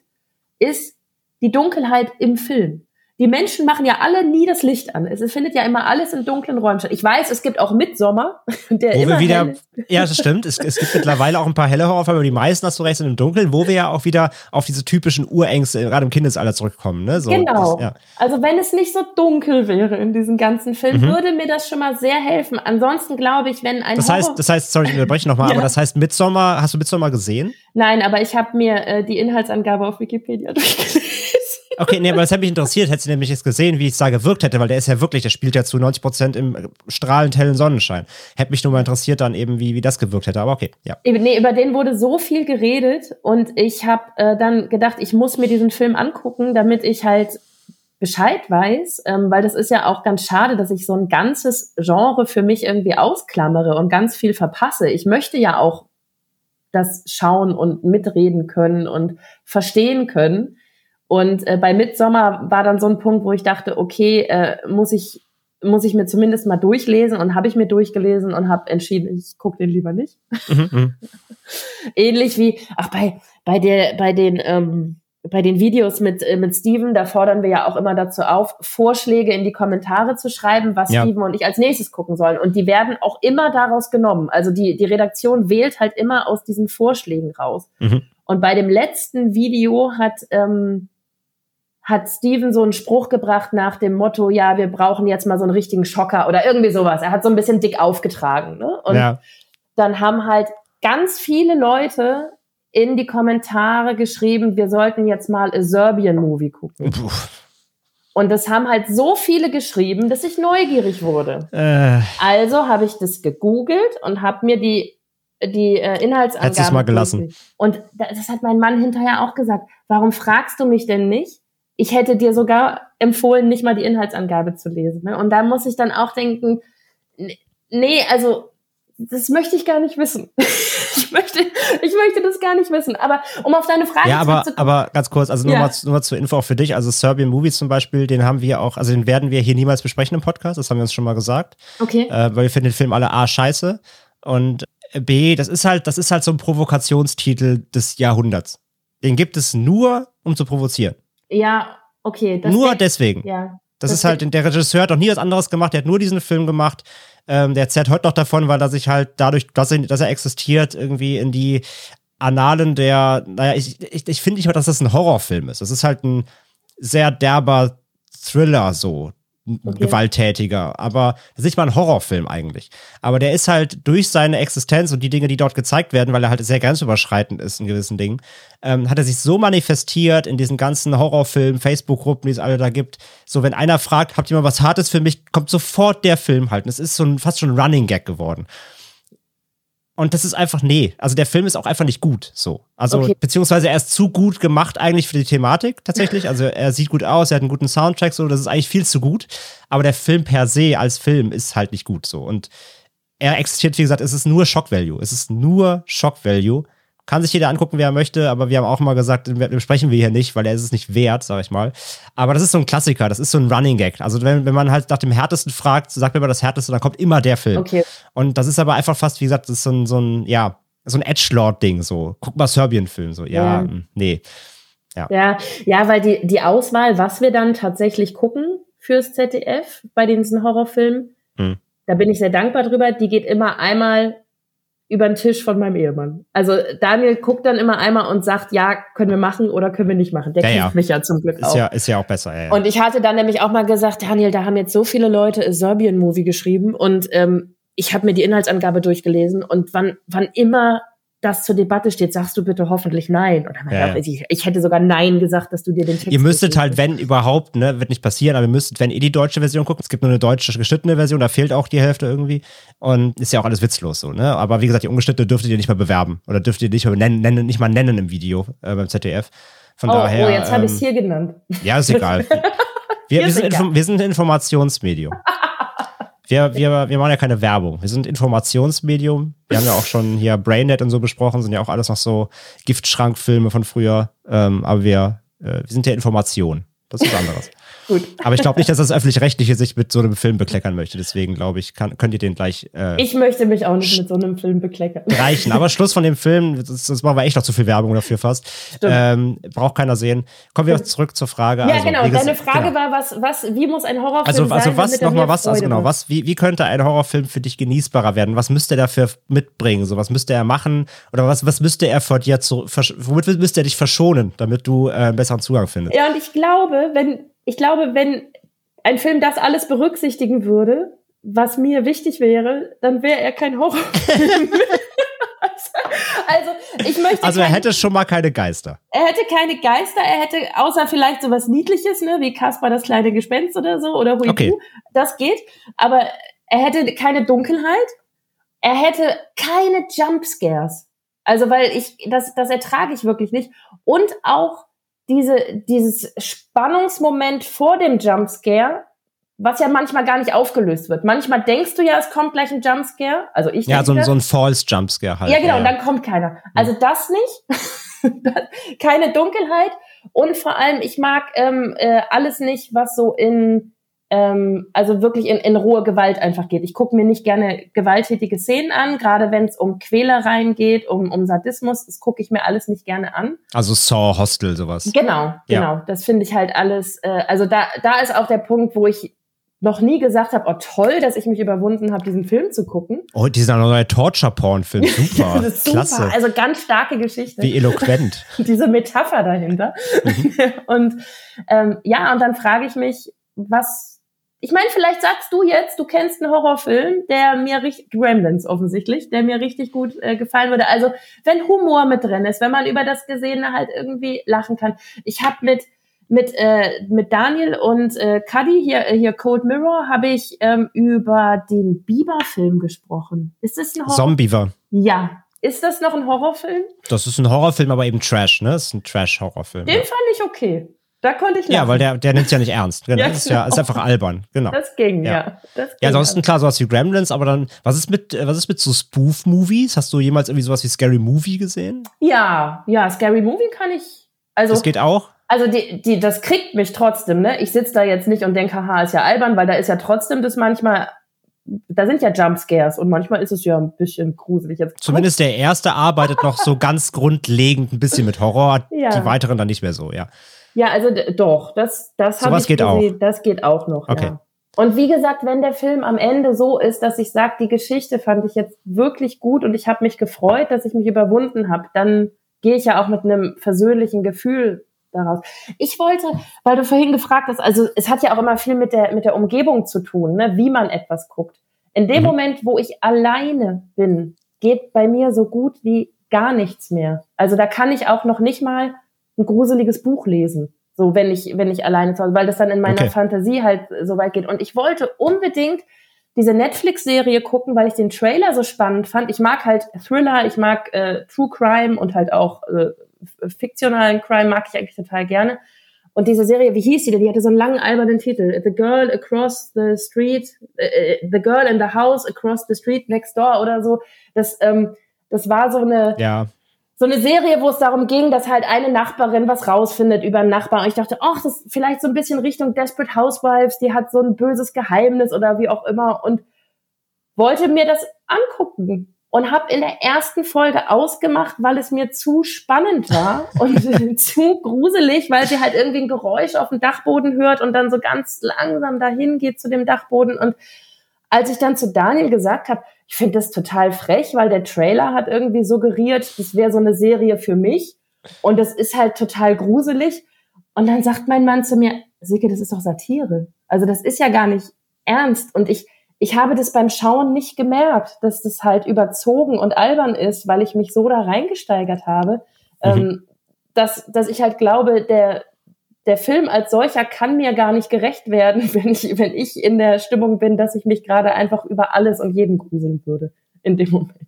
ist die Dunkelheit im Film die Menschen machen ja alle nie das Licht an. Es findet ja immer alles in dunklen Räumen statt. Ich weiß, es gibt auch Mitsommer, der wo immer wir wieder, Ja, das stimmt. Es, es, gibt mittlerweile auch ein paar helle Horrorfilme, aber die meisten, hast du recht, sind im Dunkeln, wo wir ja auch wieder auf diese typischen Urängste gerade im Kindesalter zurückkommen. Ne? So, genau. Das, ja. Also wenn es nicht so dunkel wäre in diesem ganzen Film, mhm. würde mir das schon mal sehr helfen. Ansonsten glaube ich, wenn ein Das heißt, das heißt, sorry, ich unterbreche nochmal, ja. aber das heißt Mitsommer, hast du Mitsommer gesehen? Nein, aber ich habe mir äh, die Inhaltsangabe auf Wikipedia durchgelesen. Okay, nee, aber das hätte mich interessiert, hätte sie nämlich jetzt gesehen, wie es da gewirkt hätte, weil der ist ja wirklich, der spielt ja zu 90 Prozent im strahlend hellen Sonnenschein. Hätte mich nur mal interessiert dann eben, wie, wie das gewirkt hätte, aber okay, ja. Nee, über den wurde so viel geredet und ich habe äh, dann gedacht, ich muss mir diesen Film angucken, damit ich halt Bescheid weiß, ähm, weil das ist ja auch ganz schade, dass ich so ein ganzes Genre für mich irgendwie ausklammere und ganz viel verpasse. Ich möchte ja auch das schauen und mitreden können und verstehen können. Und äh, bei Midsommer war dann so ein Punkt, wo ich dachte, okay, äh, muss ich muss ich mir zumindest mal durchlesen und habe ich mir durchgelesen und habe entschieden, ich gucke den lieber nicht. Mhm, mhm. Ähnlich wie, ach bei bei der bei den ähm, bei den Videos mit äh, mit Steven, da fordern wir ja auch immer dazu auf, Vorschläge in die Kommentare zu schreiben, was ja. Steven und ich als nächstes gucken sollen. Und die werden auch immer daraus genommen. Also die die Redaktion wählt halt immer aus diesen Vorschlägen raus. Mhm. Und bei dem letzten Video hat ähm, hat Steven so einen Spruch gebracht nach dem Motto, ja, wir brauchen jetzt mal so einen richtigen Schocker oder irgendwie sowas. Er hat so ein bisschen dick aufgetragen. Ne? Und ja. dann haben halt ganz viele Leute in die Kommentare geschrieben, wir sollten jetzt mal a Serbian Movie gucken. Puh. Und das haben halt so viele geschrieben, dass ich neugierig wurde. Äh. Also habe ich das gegoogelt und habe mir die die äh, Inhaltsangaben. Hättest mal gelassen. Und das hat mein Mann hinterher auch gesagt. Warum fragst du mich denn nicht? Ich hätte dir sogar empfohlen, nicht mal die Inhaltsangabe zu lesen. Ne? Und da muss ich dann auch denken, nee, also das möchte ich gar nicht wissen. ich möchte, ich möchte das gar nicht wissen. Aber um auf deine Frage ja, aber, aber ganz kurz, also nur, ja. mal, nur mal zur Info auch für dich. Also Serbian Movie zum Beispiel, den haben wir auch, also den werden wir hier niemals besprechen im Podcast. Das haben wir uns schon mal gesagt. Okay. Äh, weil wir finden den Film alle A scheiße und B, das ist halt, das ist halt so ein Provokationstitel des Jahrhunderts. Den gibt es nur, um zu provozieren. Ja, okay. nur deswegen. Ja. Das, das ist halt, der Regisseur hat noch nie was anderes gemacht, der hat nur diesen Film gemacht. Ähm, der erzählt heute noch davon, weil er sich halt dadurch, dass er, dass er existiert, irgendwie in die Annalen der, naja, ich, ich, ich finde nicht mal, dass das ein Horrorfilm ist. Das ist halt ein sehr derber Thriller so, okay. gewalttätiger. Aber das ist nicht mal ein Horrorfilm eigentlich. Aber der ist halt durch seine Existenz und die Dinge, die dort gezeigt werden, weil er halt sehr grenzüberschreitend ist in gewissen Dingen, ähm, hat er sich so manifestiert in diesen ganzen Horrorfilmen, Facebook-Gruppen, die es alle da gibt. So, wenn einer fragt, habt ihr mal was Hartes für mich, kommt sofort der Film halt. Und es ist so ein, fast schon ein Running Gag geworden. Und das ist einfach, nee. Also der Film ist auch einfach nicht gut. So. Also, okay. beziehungsweise er ist zu gut gemacht eigentlich für die Thematik tatsächlich. Also er sieht gut aus, er hat einen guten Soundtrack, so, das ist eigentlich viel zu gut. Aber der Film per se als Film ist halt nicht gut so. Und er existiert, wie gesagt, es ist nur Shock Value. Es ist nur Shock Value. Kann sich jeder angucken, wer er möchte, aber wir haben auch mal gesagt, besprechen wir hier nicht, weil er ist es nicht wert, sag ich mal. Aber das ist so ein Klassiker, das ist so ein Running Gag. Also wenn, wenn man halt nach dem Härtesten fragt, sagt mir mal das Härteste, dann kommt immer der Film. Okay. Und das ist aber einfach fast, wie gesagt, das ist so ein, so ein ja, so ein Edgelord-Ding, so. Guck mal Serbien-Film, so. Ja, ja. Mm, nee. Ja. ja, ja, weil die, die Auswahl, was wir dann tatsächlich gucken fürs ZDF bei diesen Horrorfilmen, hm. da bin ich sehr dankbar drüber. Die geht immer einmal über den Tisch von meinem Ehemann. Also Daniel guckt dann immer einmal und sagt, ja, können wir machen oder können wir nicht machen. Der ja, kennt ja. mich ja zum Glück ist auch. Ja, ist ja auch besser. Ja. Und ich hatte dann nämlich auch mal gesagt, Daniel, da haben jetzt so viele Leute a Serbian-Movie geschrieben und ähm, ich habe mir die Inhaltsangabe durchgelesen und wann, wann immer das zur Debatte steht, sagst du bitte hoffentlich nein. Oder ja, ich, ich, hätte sogar nein gesagt, dass du dir den Text. Ihr müsstet halt, wenn überhaupt, ne, wird nicht passieren, aber ihr müsstet, wenn ihr die deutsche Version guckt, es gibt nur eine deutsche geschnittene Version, da fehlt auch die Hälfte irgendwie. Und ist ja auch alles witzlos so, ne? Aber wie gesagt, die ungeschnittene dürftet ihr nicht mal bewerben. Oder dürft ihr nicht mal nennen, nennen nicht mal nennen im Video äh, beim ZDF. Von oh, daher. Oh, jetzt ähm, habe ich es hier genannt. Ja, ist egal. wir, wir, sind wir sind ein Informationsmedium. Wir, wir, wir machen ja keine Werbung. Wir sind Informationsmedium. Wir haben ja auch schon hier Brainnet und so besprochen, sind ja auch alles noch so Giftschrankfilme von früher. Ähm, aber wir, äh, wir sind ja Information. Das ist was anderes. Gut. Aber ich glaube nicht, dass das öffentlich-rechtliche sich mit so einem Film bekleckern möchte. Deswegen glaube ich, kann, könnt ihr den gleich. Äh, ich möchte mich auch nicht mit so einem Film bekleckern. Reichen. Aber Schluss von dem Film, das, das machen wir echt noch zu viel Werbung dafür fast. Ähm, braucht keiner sehen. Kommen wir zurück zur Frage. Ja, also, genau. Deine Frage genau. war, was, was, wie muss ein Horrorfilm also, also sein? was nochmal was, also genau, was, wie, wie könnte ein Horrorfilm für dich genießbarer werden? Was müsste er dafür mitbringen? So, was müsste er machen? Oder was, was müsste er vor dir zu, womit müsste er dich verschonen, damit du äh, einen besseren Zugang findest? Ja, und ich glaube, wenn, ich glaube, wenn ein Film das alles berücksichtigen würde, was mir wichtig wäre, dann wäre er kein Horrorfilm. also, ich möchte. Also, er hätte schon mal keine Geister. Er hätte keine Geister, er hätte, außer vielleicht so was Niedliches, ne, wie Caspar das kleine Gespenst oder so, oder Huipu. Okay. Das geht. Aber er hätte keine Dunkelheit. Er hätte keine Jumpscares. Also, weil ich, das, das ertrage ich wirklich nicht. Und auch diese, dieses Spannungsmoment vor dem Jumpscare, was ja manchmal gar nicht aufgelöst wird. Manchmal denkst du ja, es kommt gleich ein Jumpscare. Also ich Ja, so, ein, so ein False Jumpscare halt. Ja, genau, ja. und dann kommt keiner. Also das nicht. Keine Dunkelheit. Und vor allem, ich mag ähm, äh, alles nicht, was so in ähm, also wirklich in, in rohe Gewalt einfach geht. Ich gucke mir nicht gerne gewalttätige Szenen an, gerade wenn es um Quälereien geht, um, um Sadismus, das gucke ich mir alles nicht gerne an. Also Saw, Hostel, sowas. Genau, genau. Ja. Das finde ich halt alles, äh, also da, da ist auch der Punkt, wo ich noch nie gesagt habe, oh toll, dass ich mich überwunden habe, diesen Film zu gucken. Oh, dieser neue Torture-Porn-Film, super. das ist super. Klasse. Also ganz starke Geschichte. Wie eloquent. Diese Metapher dahinter. Mhm. und ähm, ja, und dann frage ich mich, was ich meine, vielleicht sagst du jetzt, du kennst einen Horrorfilm, der mir richtig, Gremlins offensichtlich, der mir richtig gut äh, gefallen würde. Also, wenn Humor mit drin ist, wenn man über das Gesehene halt irgendwie lachen kann. Ich habe mit mit äh, mit Daniel und äh, Cuddy hier äh, hier Cold Mirror habe ich ähm, über den Bieber-Film gesprochen. Ist das ein Horror? Zombiever. Ja. Ist das noch ein Horrorfilm? Das ist ein Horrorfilm, aber eben Trash, ne? Das ist ein Trash-Horrorfilm. Den ja. fand ich okay. Da konnte ich lachen. Ja, weil der, der nimmt es ja nicht ernst. Genau. ja, das ist ja ist einfach albern. Genau. Das ging, ja. ja. Das ging ja, ansonsten klar, sowas wie Gremlins, aber dann, was ist mit, was ist mit so Spoof-Movies? Hast du jemals irgendwie sowas wie Scary Movie gesehen? Ja, ja, Scary Movie kann ich. Also, das geht auch? Also die, die, das kriegt mich trotzdem, ne? Ich sitze da jetzt nicht und denke, haha, ist ja albern, weil da ist ja trotzdem das manchmal da sind ja Jumpscares und manchmal ist es ja ein bisschen gruselig. Jetzt Zumindest der erste arbeitet noch so ganz grundlegend ein bisschen mit Horror, ja. die weiteren dann nicht mehr so, ja. Ja, also doch, das, das habe ich geht gesehen. Auch. Das geht auch noch. Okay. Ja. Und wie gesagt, wenn der Film am Ende so ist, dass ich sage, die Geschichte fand ich jetzt wirklich gut und ich habe mich gefreut, dass ich mich überwunden habe, dann gehe ich ja auch mit einem versöhnlichen Gefühl daraus. Ich wollte, weil du vorhin gefragt hast, also es hat ja auch immer viel mit der mit der Umgebung zu tun, ne, wie man etwas guckt. In dem mhm. Moment, wo ich alleine bin, geht bei mir so gut wie gar nichts mehr. Also da kann ich auch noch nicht mal ein gruseliges Buch lesen. So, wenn ich, wenn ich alleine zu Hause, weil das dann in meiner okay. Fantasie halt so weit geht. Und ich wollte unbedingt diese Netflix-Serie gucken, weil ich den Trailer so spannend fand. Ich mag halt Thriller, ich mag äh, True Crime und halt auch äh, fiktionalen Crime mag ich eigentlich total gerne. Und diese Serie, wie hieß die denn? Die hatte so einen langen albernen Titel. The Girl Across the Street, äh, The Girl in the House Across the Street Next Door oder so. Das, ähm, das war so eine, ja so eine Serie, wo es darum ging, dass halt eine Nachbarin was rausfindet über einen Nachbarn. Und ich dachte, ach, das ist vielleicht so ein bisschen Richtung Desperate Housewives, die hat so ein böses Geheimnis oder wie auch immer und wollte mir das angucken und habe in der ersten Folge ausgemacht, weil es mir zu spannend war und zu gruselig, weil sie halt irgendwie ein Geräusch auf dem Dachboden hört und dann so ganz langsam dahin geht zu dem Dachboden und als ich dann zu Daniel gesagt habe, ich finde das total frech, weil der Trailer hat irgendwie suggeriert, das wäre so eine Serie für mich. Und das ist halt total gruselig. Und dann sagt mein Mann zu mir, Silke, das ist doch Satire. Also das ist ja gar nicht ernst. Und ich, ich habe das beim Schauen nicht gemerkt, dass das halt überzogen und albern ist, weil ich mich so da reingesteigert habe, mhm. ähm, dass, dass ich halt glaube, der, der Film als solcher kann mir gar nicht gerecht werden, wenn ich, wenn ich in der Stimmung bin, dass ich mich gerade einfach über alles und jeden gruseln würde in dem Moment.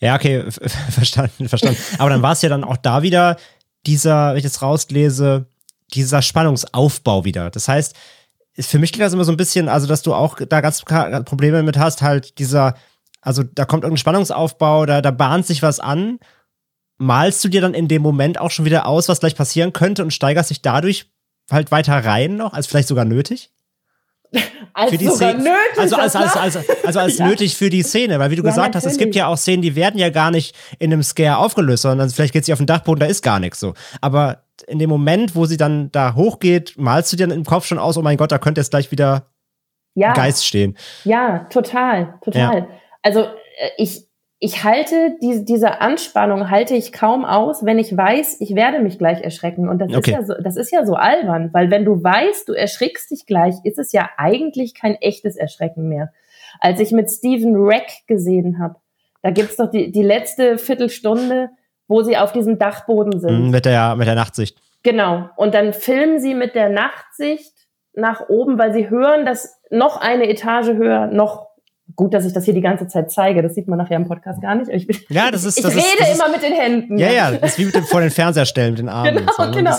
Ja, okay, verstanden, verstanden. Aber dann war es ja dann auch da wieder dieser, wenn ich jetzt rauslese, dieser Spannungsaufbau wieder. Das heißt, für mich klingt das immer so ein bisschen, also dass du auch da ganz Probleme mit hast, halt dieser, also da kommt irgendein Spannungsaufbau, da, da bahnt sich was an malst du dir dann in dem Moment auch schon wieder aus, was gleich passieren könnte und steigerst dich dadurch halt weiter rein noch, als vielleicht sogar nötig? als für die sogar Szene, nötig. Also als, als, als, also als ja. nötig für die Szene, weil wie du ja, gesagt natürlich. hast, es gibt ja auch Szenen, die werden ja gar nicht in einem Scare aufgelöst, sondern vielleicht geht sie auf den Dachboden, da ist gar nichts so. Aber in dem Moment, wo sie dann da hochgeht, malst du dir dann im Kopf schon aus, oh mein Gott, da könnte jetzt gleich wieder ja. Geist stehen. Ja, total, total. Also äh, ich, ich halte die, diese Anspannung halte ich kaum aus, wenn ich weiß, ich werde mich gleich erschrecken. Und das okay. ist ja so, das ist ja so albern, weil wenn du weißt, du erschrickst dich gleich, ist es ja eigentlich kein echtes Erschrecken mehr. Als ich mit Stephen Reck gesehen habe, da gibt's doch die, die letzte Viertelstunde, wo sie auf diesem Dachboden sind. Mhm, mit der, mit der Nachtsicht. Genau. Und dann filmen sie mit der Nachtsicht nach oben, weil sie hören, dass noch eine Etage höher noch Gut, dass ich das hier die ganze Zeit zeige. Das sieht man nachher im Podcast gar nicht. Ich, bin, ja, das ist, ich das rede ist, das immer mit den Händen. Ja, ja, das ist wie mit dem vor den Fernseher stellen, mit den Armen. Genau, so, ne, genau.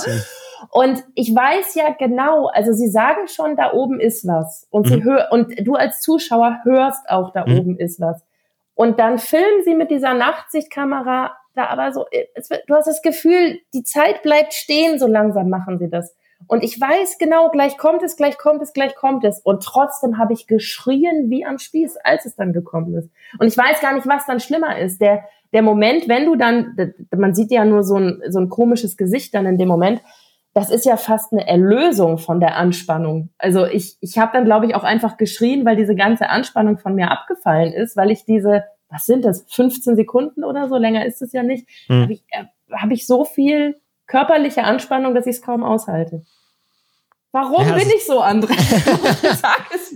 Und ich weiß ja genau, also sie sagen schon, da oben ist was. Und sie mhm. hör, und du als Zuschauer hörst auch, da mhm. oben ist was. Und dann filmen sie mit dieser Nachtsichtkamera da aber so, es, du hast das Gefühl, die Zeit bleibt stehen, so langsam machen sie das. Und ich weiß genau, gleich kommt es, gleich kommt es, gleich kommt es. Und trotzdem habe ich geschrien wie am Spieß, als es dann gekommen ist. Und ich weiß gar nicht, was dann schlimmer ist. Der, der Moment, wenn du dann, man sieht ja nur so ein, so ein komisches Gesicht dann in dem Moment, das ist ja fast eine Erlösung von der Anspannung. Also ich, ich habe dann, glaube ich, auch einfach geschrien, weil diese ganze Anspannung von mir abgefallen ist, weil ich diese, was sind das, 15 Sekunden oder so, länger ist es ja nicht, mhm. habe ich, äh, hab ich so viel körperliche Anspannung, dass ich es kaum aushalte. Warum ja, bin ich so, André?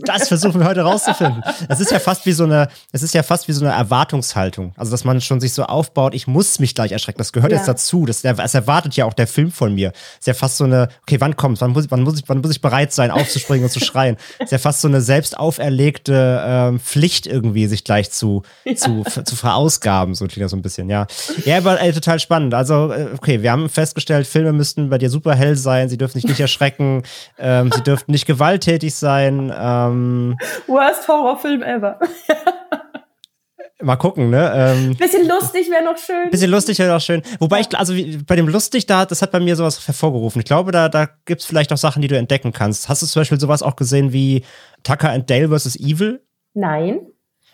das versuchen wir heute rauszufinden. Es ist ja fast wie so eine, es ist ja fast wie so eine Erwartungshaltung. Also, dass man schon sich so aufbaut, ich muss mich gleich erschrecken. Das gehört ja. jetzt dazu. Das, das erwartet ja auch der Film von mir. Es ist ja fast so eine, okay, wann kommt's? Wann muss, wann muss ich, wann muss ich bereit sein, aufzuspringen und zu schreien? Es ist ja fast so eine selbst auferlegte ähm, Pflicht irgendwie, sich gleich zu, ja. zu, zu verausgaben. So klingt das so ein bisschen, ja. Ja, aber ey, total spannend. Also, äh, okay, wir haben festgestellt, Filme müssten bei dir super hell sein, sie dürfen dich nicht erschrecken. Ähm, sie dürften nicht gewalttätig sein. Ähm, Worst Horrorfilm ever. Mal gucken, ne? Ähm, bisschen lustig wäre noch schön. Bisschen lustig wäre noch schön. Wobei ich, also bei dem lustig, da, das hat bei mir sowas hervorgerufen. Ich glaube, da, da gibt es vielleicht auch Sachen, die du entdecken kannst. Hast du zum Beispiel sowas auch gesehen wie Tucker and Dale vs. Evil? Nein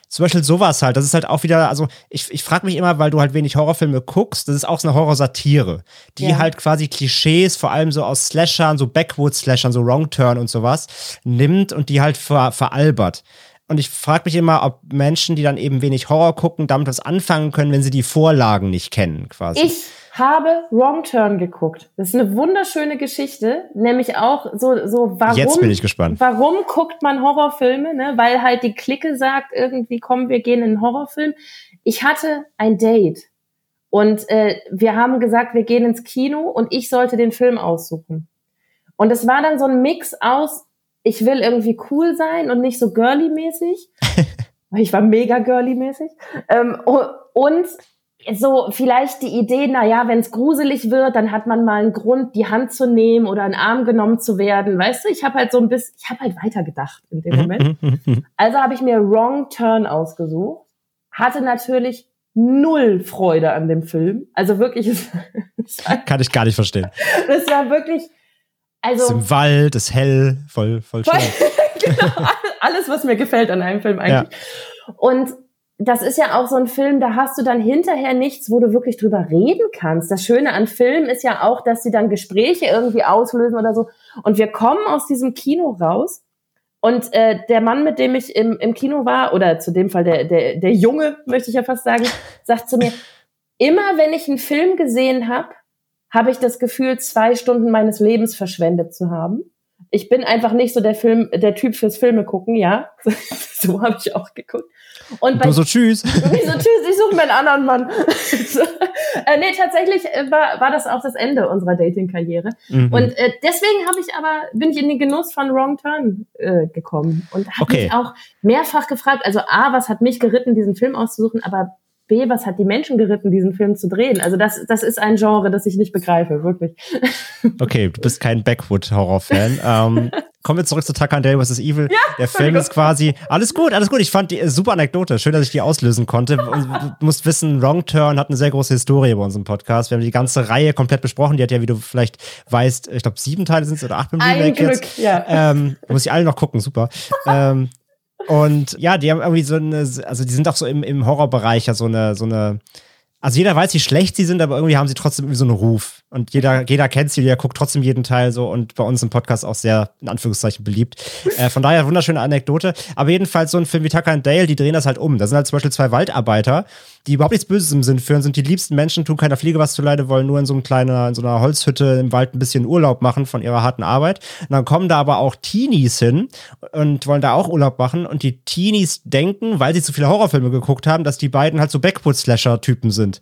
zum Beispiel sowas halt. Das ist halt auch wieder, also ich, ich frage mich immer, weil du halt wenig Horrorfilme guckst, das ist auch so eine Horrorsatire, die ja. halt quasi Klischees, vor allem so aus Slashern, so Backwoods-Slashern, so Wrong Turn und sowas, nimmt und die halt ver, veralbert. Und ich frage mich immer, ob Menschen, die dann eben wenig Horror gucken, damit was anfangen können, wenn sie die Vorlagen nicht kennen, quasi. Ich habe Wrong Turn geguckt. Das ist eine wunderschöne Geschichte, nämlich auch so, so warum. Jetzt bin ich gespannt. Warum guckt man Horrorfilme? Ne? Weil halt die Clique sagt irgendwie, komm, wir gehen in einen Horrorfilm. Ich hatte ein Date und äh, wir haben gesagt, wir gehen ins Kino und ich sollte den Film aussuchen. Und es war dann so ein Mix aus, ich will irgendwie cool sein und nicht so girly-mäßig. ich war mega girly-mäßig. Ähm, und so vielleicht die Idee, na ja, wenn es gruselig wird, dann hat man mal einen Grund, die Hand zu nehmen oder einen Arm genommen zu werden. Weißt du, ich habe halt so ein bisschen, ich habe halt weitergedacht in dem Moment. also habe ich mir Wrong Turn ausgesucht, hatte natürlich null Freude an dem Film. Also wirklich, kann ich gar nicht verstehen. Das war wirklich, also es ist im Wald, ist hell, voll, voll schön. genau, alles, was mir gefällt an einem Film eigentlich. Ja. Und das ist ja auch so ein Film, da hast du dann hinterher nichts, wo du wirklich drüber reden kannst. Das Schöne an Filmen ist ja auch, dass sie dann Gespräche irgendwie auslösen oder so. Und wir kommen aus diesem Kino raus. Und äh, der Mann, mit dem ich im, im Kino war, oder zu dem Fall der, der, der Junge, möchte ich ja fast sagen, sagt zu mir, immer wenn ich einen Film gesehen habe, habe ich das Gefühl, zwei Stunden meines Lebens verschwendet zu haben. Ich bin einfach nicht so der Film, der Typ fürs Filme gucken, ja. so habe ich auch geguckt. Und bei, du so tschüss. Ich so tschüss, ich suche mir einen anderen Mann. so, äh, nee, tatsächlich äh, war, war das auch das Ende unserer Dating-Karriere. Mhm. Und äh, deswegen habe ich aber, bin ich in den Genuss von Wrong Turn äh, gekommen und habe okay. mich auch mehrfach gefragt, also A, was hat mich geritten, diesen Film auszusuchen, aber B, was hat die Menschen geritten, diesen Film zu drehen? Also das, das ist ein Genre, das ich nicht begreife, wirklich. Okay, du bist kein Backwood-Horror-Fan. ähm, kommen wir zurück zu Tucker and Dale vs. Evil. Ja, Der Film ist quasi, alles gut, alles gut. Ich fand die super Anekdote. Schön, dass ich die auslösen konnte. Du musst wissen, Wrong Turn hat eine sehr große Historie bei unserem Podcast. Wir haben die ganze Reihe komplett besprochen. Die hat ja, wie du vielleicht weißt, ich glaube, sieben Teile sind es oder acht mit Ein Glück, jetzt. ja. Ähm, muss ich alle noch gucken, super. ähm, und ja, die haben irgendwie so eine, also die sind auch so im, im Horrorbereich ja so eine, so eine, also jeder weiß, wie schlecht sie sind, aber irgendwie haben sie trotzdem irgendwie so einen Ruf. Und jeder, jeder kennt sie, jeder guckt trotzdem jeden Teil so und bei uns im Podcast auch sehr, in Anführungszeichen, beliebt. Äh, von daher wunderschöne Anekdote. Aber jedenfalls so ein Film wie Tucker and Dale, die drehen das halt um. Da sind halt zum Beispiel zwei Waldarbeiter, die überhaupt nichts Böses im Sinn führen, sind die liebsten Menschen, tun keiner Fliege was zuleide, wollen nur in so, einem kleiner, in so einer Holzhütte im Wald ein bisschen Urlaub machen von ihrer harten Arbeit. Und dann kommen da aber auch Teenies hin und wollen da auch Urlaub machen. Und die Teenies denken, weil sie zu viele Horrorfilme geguckt haben, dass die beiden halt so Backwood-Slasher-Typen sind.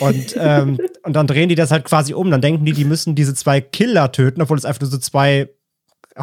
Und, ähm, und dann drehen die das halt quasi um. Dann denken die, die müssen diese zwei Killer töten, obwohl es einfach nur so zwei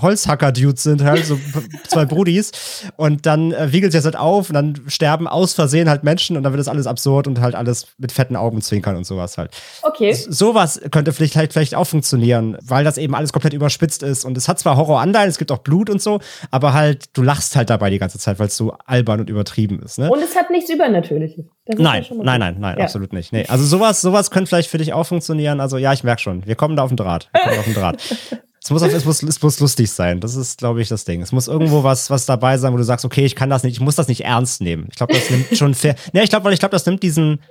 Holzhacker-Dudes sind, halt, so zwei Brudis. Und dann äh, wiegelt sich das halt auf und dann sterben aus Versehen halt Menschen und dann wird das alles absurd und halt alles mit fetten Augen zwinkern und sowas halt. Okay. S sowas könnte vielleicht, halt, vielleicht auch funktionieren, weil das eben alles komplett überspitzt ist. Und es hat zwar Horroranteil, es gibt auch Blut und so, aber halt, du lachst halt dabei die ganze Zeit, weil es so albern und übertrieben ist. Ne? Und es hat nichts Übernatürliches. Nein, nein, nein, nein, ja. absolut nicht. Nee. Also sowas, sowas könnte vielleicht für dich auch funktionieren. Also ja, ich merke schon, wir kommen da auf den Draht. Wir kommen auf den Draht. Es muss, es, muss, es muss lustig sein. Das ist, glaube ich, das Ding. Es muss irgendwo was, was dabei sein, wo du sagst, okay, ich kann das nicht, ich muss das nicht ernst nehmen. Ich glaube, das nimmt schon fair. Ne, ich glaube, weil ich glaube, das nimmt diesen,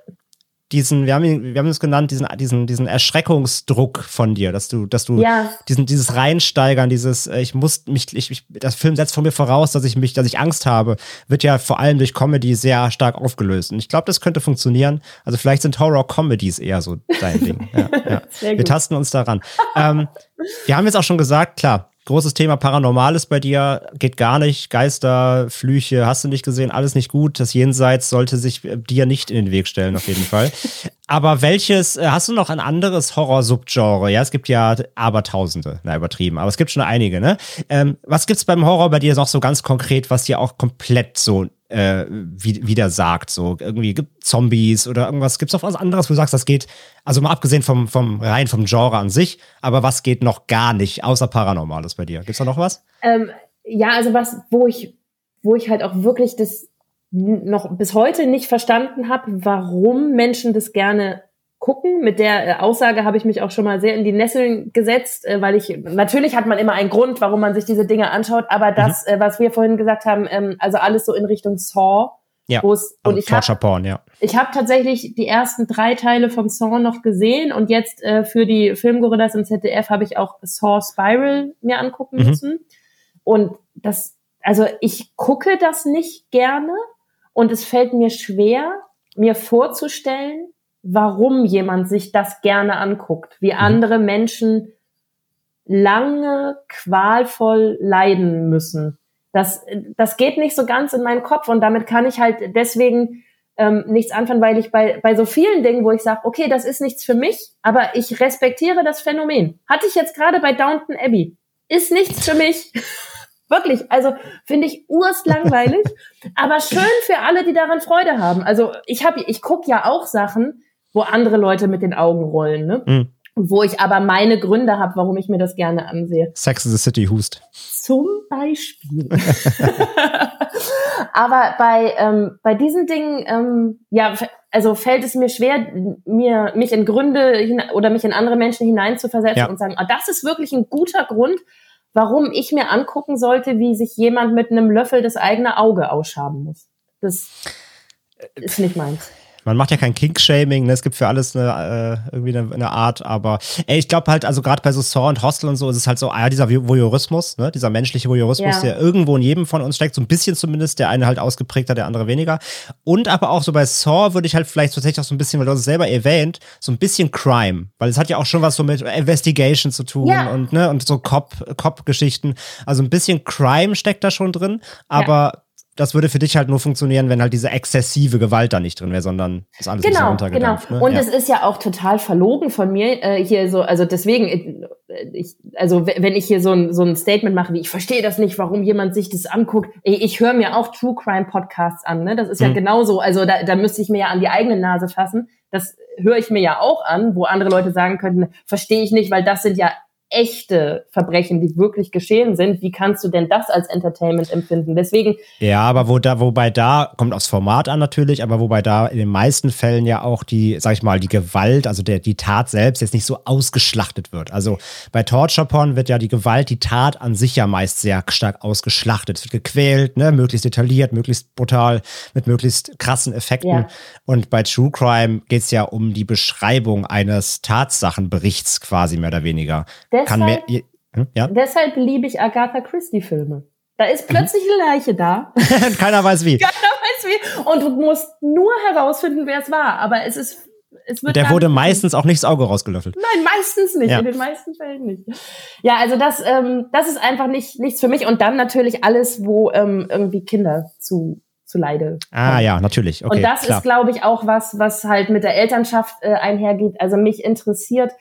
diesen, wir haben ihn, wir haben es genannt, diesen, diesen, diesen Erschreckungsdruck von dir, dass du, dass du ja. diesen, dieses Reinsteigern, dieses, äh, ich muss mich, ich, ich, das Film setzt von mir voraus, dass ich mich, dass ich Angst habe, wird ja vor allem durch Comedy sehr stark aufgelöst. Und ich glaube, das könnte funktionieren. Also vielleicht sind Horror-Comedies eher so dein Ding. Ja, ja. Wir tasten uns daran. ähm, wir haben jetzt auch schon gesagt, klar, großes Thema Paranormales bei dir, geht gar nicht. Geister, Flüche, hast du nicht gesehen, alles nicht gut. Das Jenseits sollte sich äh, dir nicht in den Weg stellen, auf jeden Fall. Aber welches, äh, hast du noch ein anderes Horror-Subgenre? Ja, es gibt ja Abertausende, na übertrieben, aber es gibt schon einige, ne? Ähm, was gibt's beim Horror bei dir noch so ganz konkret, was dir auch komplett so äh, wieder sagt. So irgendwie gibt Zombies oder irgendwas. Gibt es noch was anderes, wo du sagst, das geht, also mal abgesehen vom, vom rein vom Genre an sich, aber was geht noch gar nicht, außer Paranormales bei dir? Gibt es da noch was? Ähm, ja, also was, wo ich, wo ich halt auch wirklich das noch bis heute nicht verstanden habe, warum Menschen das gerne gucken. Mit der äh, Aussage habe ich mich auch schon mal sehr in die Nesseln gesetzt, äh, weil ich natürlich hat man immer einen Grund, warum man sich diese Dinge anschaut, aber mhm. das, mhm. was wir vorhin gesagt haben, ähm, also alles so in Richtung Saw. Ja, wo es, also und ich habe Porn, ja. Ich habe tatsächlich die ersten drei Teile vom Saw noch gesehen und jetzt äh, für die Filmgorillas im ZDF habe ich auch Saw Spiral mir angucken mhm. müssen. Und das, also ich gucke das nicht gerne und es fällt mir schwer, mir vorzustellen, warum jemand sich das gerne anguckt, wie mhm. andere Menschen lange qualvoll leiden müssen. Das, das geht nicht so ganz in meinen Kopf und damit kann ich halt deswegen ähm, nichts anfangen, weil ich bei, bei so vielen Dingen, wo ich sage, okay, das ist nichts für mich, aber ich respektiere das Phänomen. Hatte ich jetzt gerade bei Downton Abbey. Ist nichts für mich. Wirklich, also finde ich urst langweilig, aber schön für alle, die daran Freude haben. Also ich habe, ich guck ja auch Sachen, wo andere Leute mit den Augen rollen, ne? Mhm. Wo ich aber meine Gründe habe, warum ich mir das gerne ansehe. Sex in the City Hust. Zum Beispiel. aber bei, ähm, bei diesen Dingen, ähm, ja, also fällt es mir schwer, mir, mich in Gründe oder mich in andere Menschen hineinzuversetzen ja. und sagen, ah, das ist wirklich ein guter Grund, warum ich mir angucken sollte, wie sich jemand mit einem Löffel das eigene Auge ausschaben muss. Das ist nicht meins man macht ja kein Kink-Shaming, ne? es gibt für alles eine, äh, irgendwie eine, eine, Art, aber ey, ich glaube halt, also gerade bei so Saw und Hostel und so ist es halt so, ah, dieser Voyeurismus, ne? dieser menschliche Voyeurismus, ja. der irgendwo in jedem von uns steckt, so ein bisschen zumindest, der eine halt ausgeprägter, der andere weniger. Und aber auch so bei Saw würde ich halt vielleicht tatsächlich auch so ein bisschen, weil du es selber erwähnt, so ein bisschen Crime, weil es hat ja auch schon was so mit Investigation zu tun ja. und, ne, und so Cop-Geschichten. also ein bisschen Crime steckt da schon drin, aber ja das würde für dich halt nur funktionieren, wenn halt diese exzessive Gewalt da nicht drin wäre, sondern das alles genau, runtergedampft. Genau. Ne? Und ja. es ist ja auch total verlogen von mir äh, hier so, also deswegen, äh, ich, also wenn ich hier so ein, so ein Statement mache, wie ich verstehe das nicht, warum jemand sich das anguckt. Ich, ich höre mir auch True Crime Podcasts an, ne? Das ist ja mhm. genauso. Also da, da müsste ich mir ja an die eigene Nase fassen. Das höre ich mir ja auch an, wo andere Leute sagen könnten, verstehe ich nicht, weil das sind ja echte Verbrechen, die wirklich geschehen sind, wie kannst du denn das als Entertainment empfinden? Deswegen. Ja, aber wo da, wobei da, kommt aufs Format an natürlich, aber wobei da in den meisten Fällen ja auch die, sag ich mal, die Gewalt, also der, die Tat selbst jetzt nicht so ausgeschlachtet wird. Also bei Torture Porn wird ja die Gewalt, die Tat an sich ja meist sehr stark ausgeschlachtet. Es wird gequält, ne, möglichst detailliert, möglichst brutal, mit möglichst krassen Effekten. Ja. Und bei True Crime geht es ja um die Beschreibung eines Tatsachenberichts quasi mehr oder weniger. Deshalb, mehr. Hm, ja? Deshalb liebe ich Agatha Christie-Filme. Da ist plötzlich eine Leiche da. Keiner weiß wie. Keiner weiß wie. Und du musst nur herausfinden, wer es war. Aber es ist. Es wird der wurde meistens auch nicht das Auge rausgelöffelt. Nein, meistens nicht. Ja. In den meisten Fällen nicht. Ja, also das, ähm, das ist einfach nicht nichts für mich. Und dann natürlich alles, wo ähm, irgendwie Kinder zu zu Leide. Ah ja, natürlich. Okay, und das klar. ist, glaube ich, auch was, was halt mit der Elternschaft äh, einhergeht. Also mich interessiert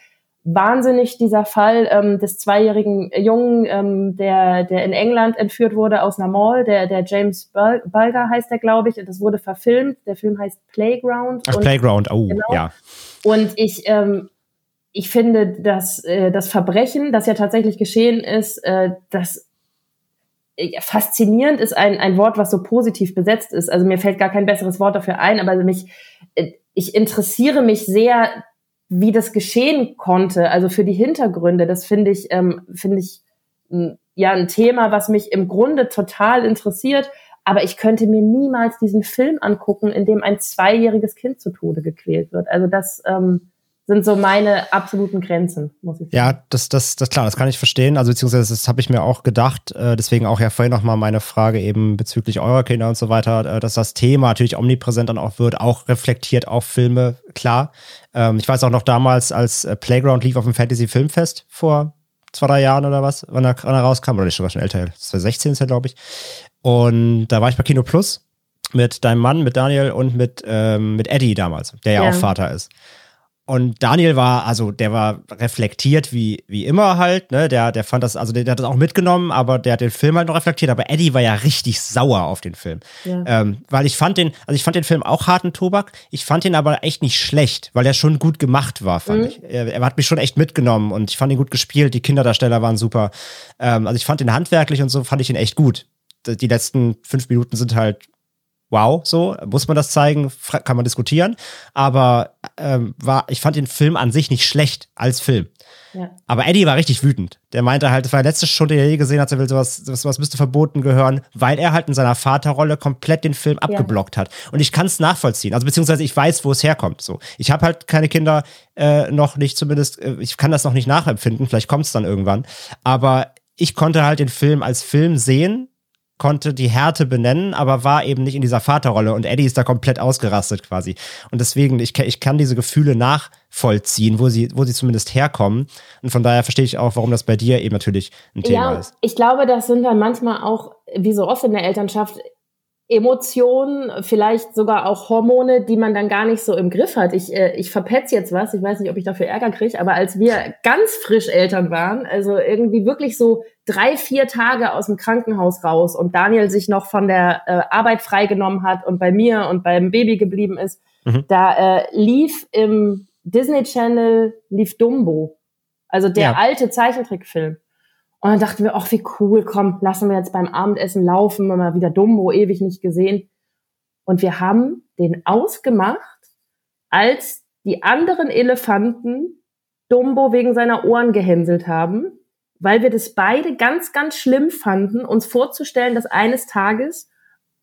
wahnsinnig dieser Fall ähm, des zweijährigen Jungen, ähm, der, der in England entführt wurde aus einer Mall, der, der James Bulger heißt der, glaube ich, und das wurde verfilmt. Der Film heißt Playground. Ach, und, Playground, oh, genau. ja. Und ich, ähm, ich finde, dass äh, das Verbrechen, das ja tatsächlich geschehen ist, äh, das äh, faszinierend ist ein, ein Wort, was so positiv besetzt ist. Also mir fällt gar kein besseres Wort dafür ein, aber mich, äh, ich interessiere mich sehr wie das geschehen konnte, also für die Hintergründe, das finde ich, ähm, finde ich ja ein Thema, was mich im Grunde total interessiert. Aber ich könnte mir niemals diesen Film angucken, in dem ein zweijähriges Kind zu Tode gequält wird. Also das ähm, sind so meine absoluten Grenzen, muss ich sagen. Ja, das, das, das klar, das kann ich verstehen. Also beziehungsweise das habe ich mir auch gedacht. Äh, deswegen auch ja vorhin nochmal meine Frage eben bezüglich eurer Kinder und so weiter, äh, dass das Thema natürlich omnipräsent dann auch wird, auch reflektiert auf Filme, klar. Ähm, ich weiß auch noch damals, als äh, Playground lief auf dem Fantasy Filmfest vor zwei, drei Jahren oder was, wann er, wann er rauskam, oder nicht sogar schon älter, 2016 ist er, glaube ich. Und da war ich bei Kino Plus mit deinem Mann, mit Daniel und mit, ähm, mit Eddie damals, der ja, ja auch Vater ist. Und Daniel war, also der war reflektiert wie, wie immer halt, ne? Der, der fand das, also der, der hat das auch mitgenommen, aber der hat den Film halt noch reflektiert. Aber Eddie war ja richtig sauer auf den Film. Ja. Ähm, weil ich fand den, also ich fand den Film auch harten Tobak. Ich fand ihn aber echt nicht schlecht, weil er schon gut gemacht war, fand mhm. ich. Er, er, hat mich schon echt mitgenommen und ich fand ihn gut gespielt. Die Kinderdarsteller waren super. Ähm, also ich fand ihn handwerklich und so fand ich ihn echt gut. Die letzten fünf Minuten sind halt wow, so, muss man das zeigen, kann man diskutieren. Aber ähm, war, ich fand den Film an sich nicht schlecht als Film. Ja. Aber Eddie war richtig wütend. Der meinte halt, das war die letzte Stunde, die er je gesehen hat, er will sowas, sowas müsste verboten gehören, weil er halt in seiner Vaterrolle komplett den Film abgeblockt ja. hat. Und ich kann es nachvollziehen. Also beziehungsweise ich weiß, wo es herkommt. So, ich habe halt keine Kinder äh, noch nicht, zumindest, äh, ich kann das noch nicht nachempfinden. Vielleicht kommt es dann irgendwann. Aber ich konnte halt den Film als Film sehen konnte die Härte benennen, aber war eben nicht in dieser Vaterrolle und Eddie ist da komplett ausgerastet quasi. Und deswegen, ich, ich kann diese Gefühle nachvollziehen, wo sie, wo sie zumindest herkommen. Und von daher verstehe ich auch, warum das bei dir eben natürlich ein Thema ja, ist. Ich glaube, das sind dann manchmal auch, wie so oft in der Elternschaft, Emotionen, vielleicht sogar auch Hormone, die man dann gar nicht so im Griff hat. Ich, äh, ich verpetz jetzt was, ich weiß nicht, ob ich dafür Ärger kriege, aber als wir ganz frisch Eltern waren, also irgendwie wirklich so drei, vier Tage aus dem Krankenhaus raus und Daniel sich noch von der äh, Arbeit freigenommen hat und bei mir und beim Baby geblieben ist, mhm. da äh, lief im Disney Channel, lief Dumbo. Also der ja. alte Zeichentrickfilm. Und dann dachten wir, ach, wie cool, komm, lassen wir jetzt beim Abendessen laufen, mal wieder Dumbo, ewig nicht gesehen. Und wir haben den ausgemacht, als die anderen Elefanten Dumbo wegen seiner Ohren gehänselt haben, weil wir das beide ganz, ganz schlimm fanden, uns vorzustellen, dass eines Tages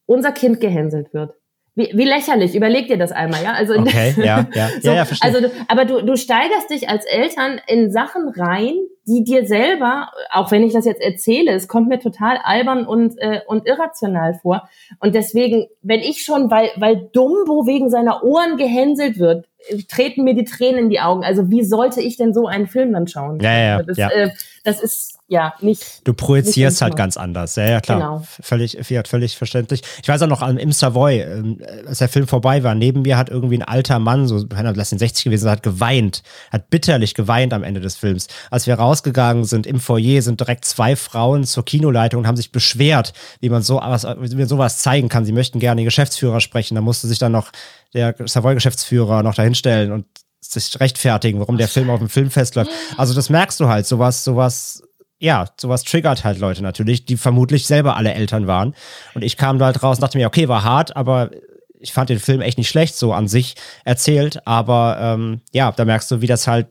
unser Kind gehänselt wird. Wie, wie lächerlich, überleg dir das einmal, ja? Also, okay, ja, ja, so, ja, ja, verstehe. Also, aber du, du steigerst dich als Eltern in Sachen rein, die dir selber, auch wenn ich das jetzt erzähle, es kommt mir total albern und, äh, und irrational vor. Und deswegen, wenn ich schon, weil, weil Dumbo wegen seiner Ohren gehänselt wird, treten mir die Tränen in die Augen. Also wie sollte ich denn so einen Film dann schauen? Ja, ja, das, ja. Äh, das ist ja nicht. Du projizierst nicht halt ganz anders. Ja, ja, klar. Genau. Völlig, völlig verständlich. Ich weiß auch noch, im Savoy, ähm, als der Film vorbei war, neben mir hat irgendwie ein alter Mann, so, lass ihn 60 gewesen, hat geweint, hat bitterlich geweint am Ende des Films. Als wir rausgegangen sind im Foyer, sind direkt zwei Frauen zur Kinoleitung und haben sich beschwert, wie man so was, wie man sowas zeigen kann. Sie möchten gerne den Geschäftsführer sprechen. Da musste sich dann noch der Savoy-Geschäftsführer noch dahinstellen und sich rechtfertigen, warum der Film auf dem Filmfest läuft. Also das merkst du halt, sowas, sowas ja, sowas triggert halt Leute natürlich, die vermutlich selber alle Eltern waren. Und ich kam da halt raus und dachte mir, okay, war hart, aber ich fand den Film echt nicht schlecht, so an sich erzählt. Aber ähm, ja, da merkst du, wie das halt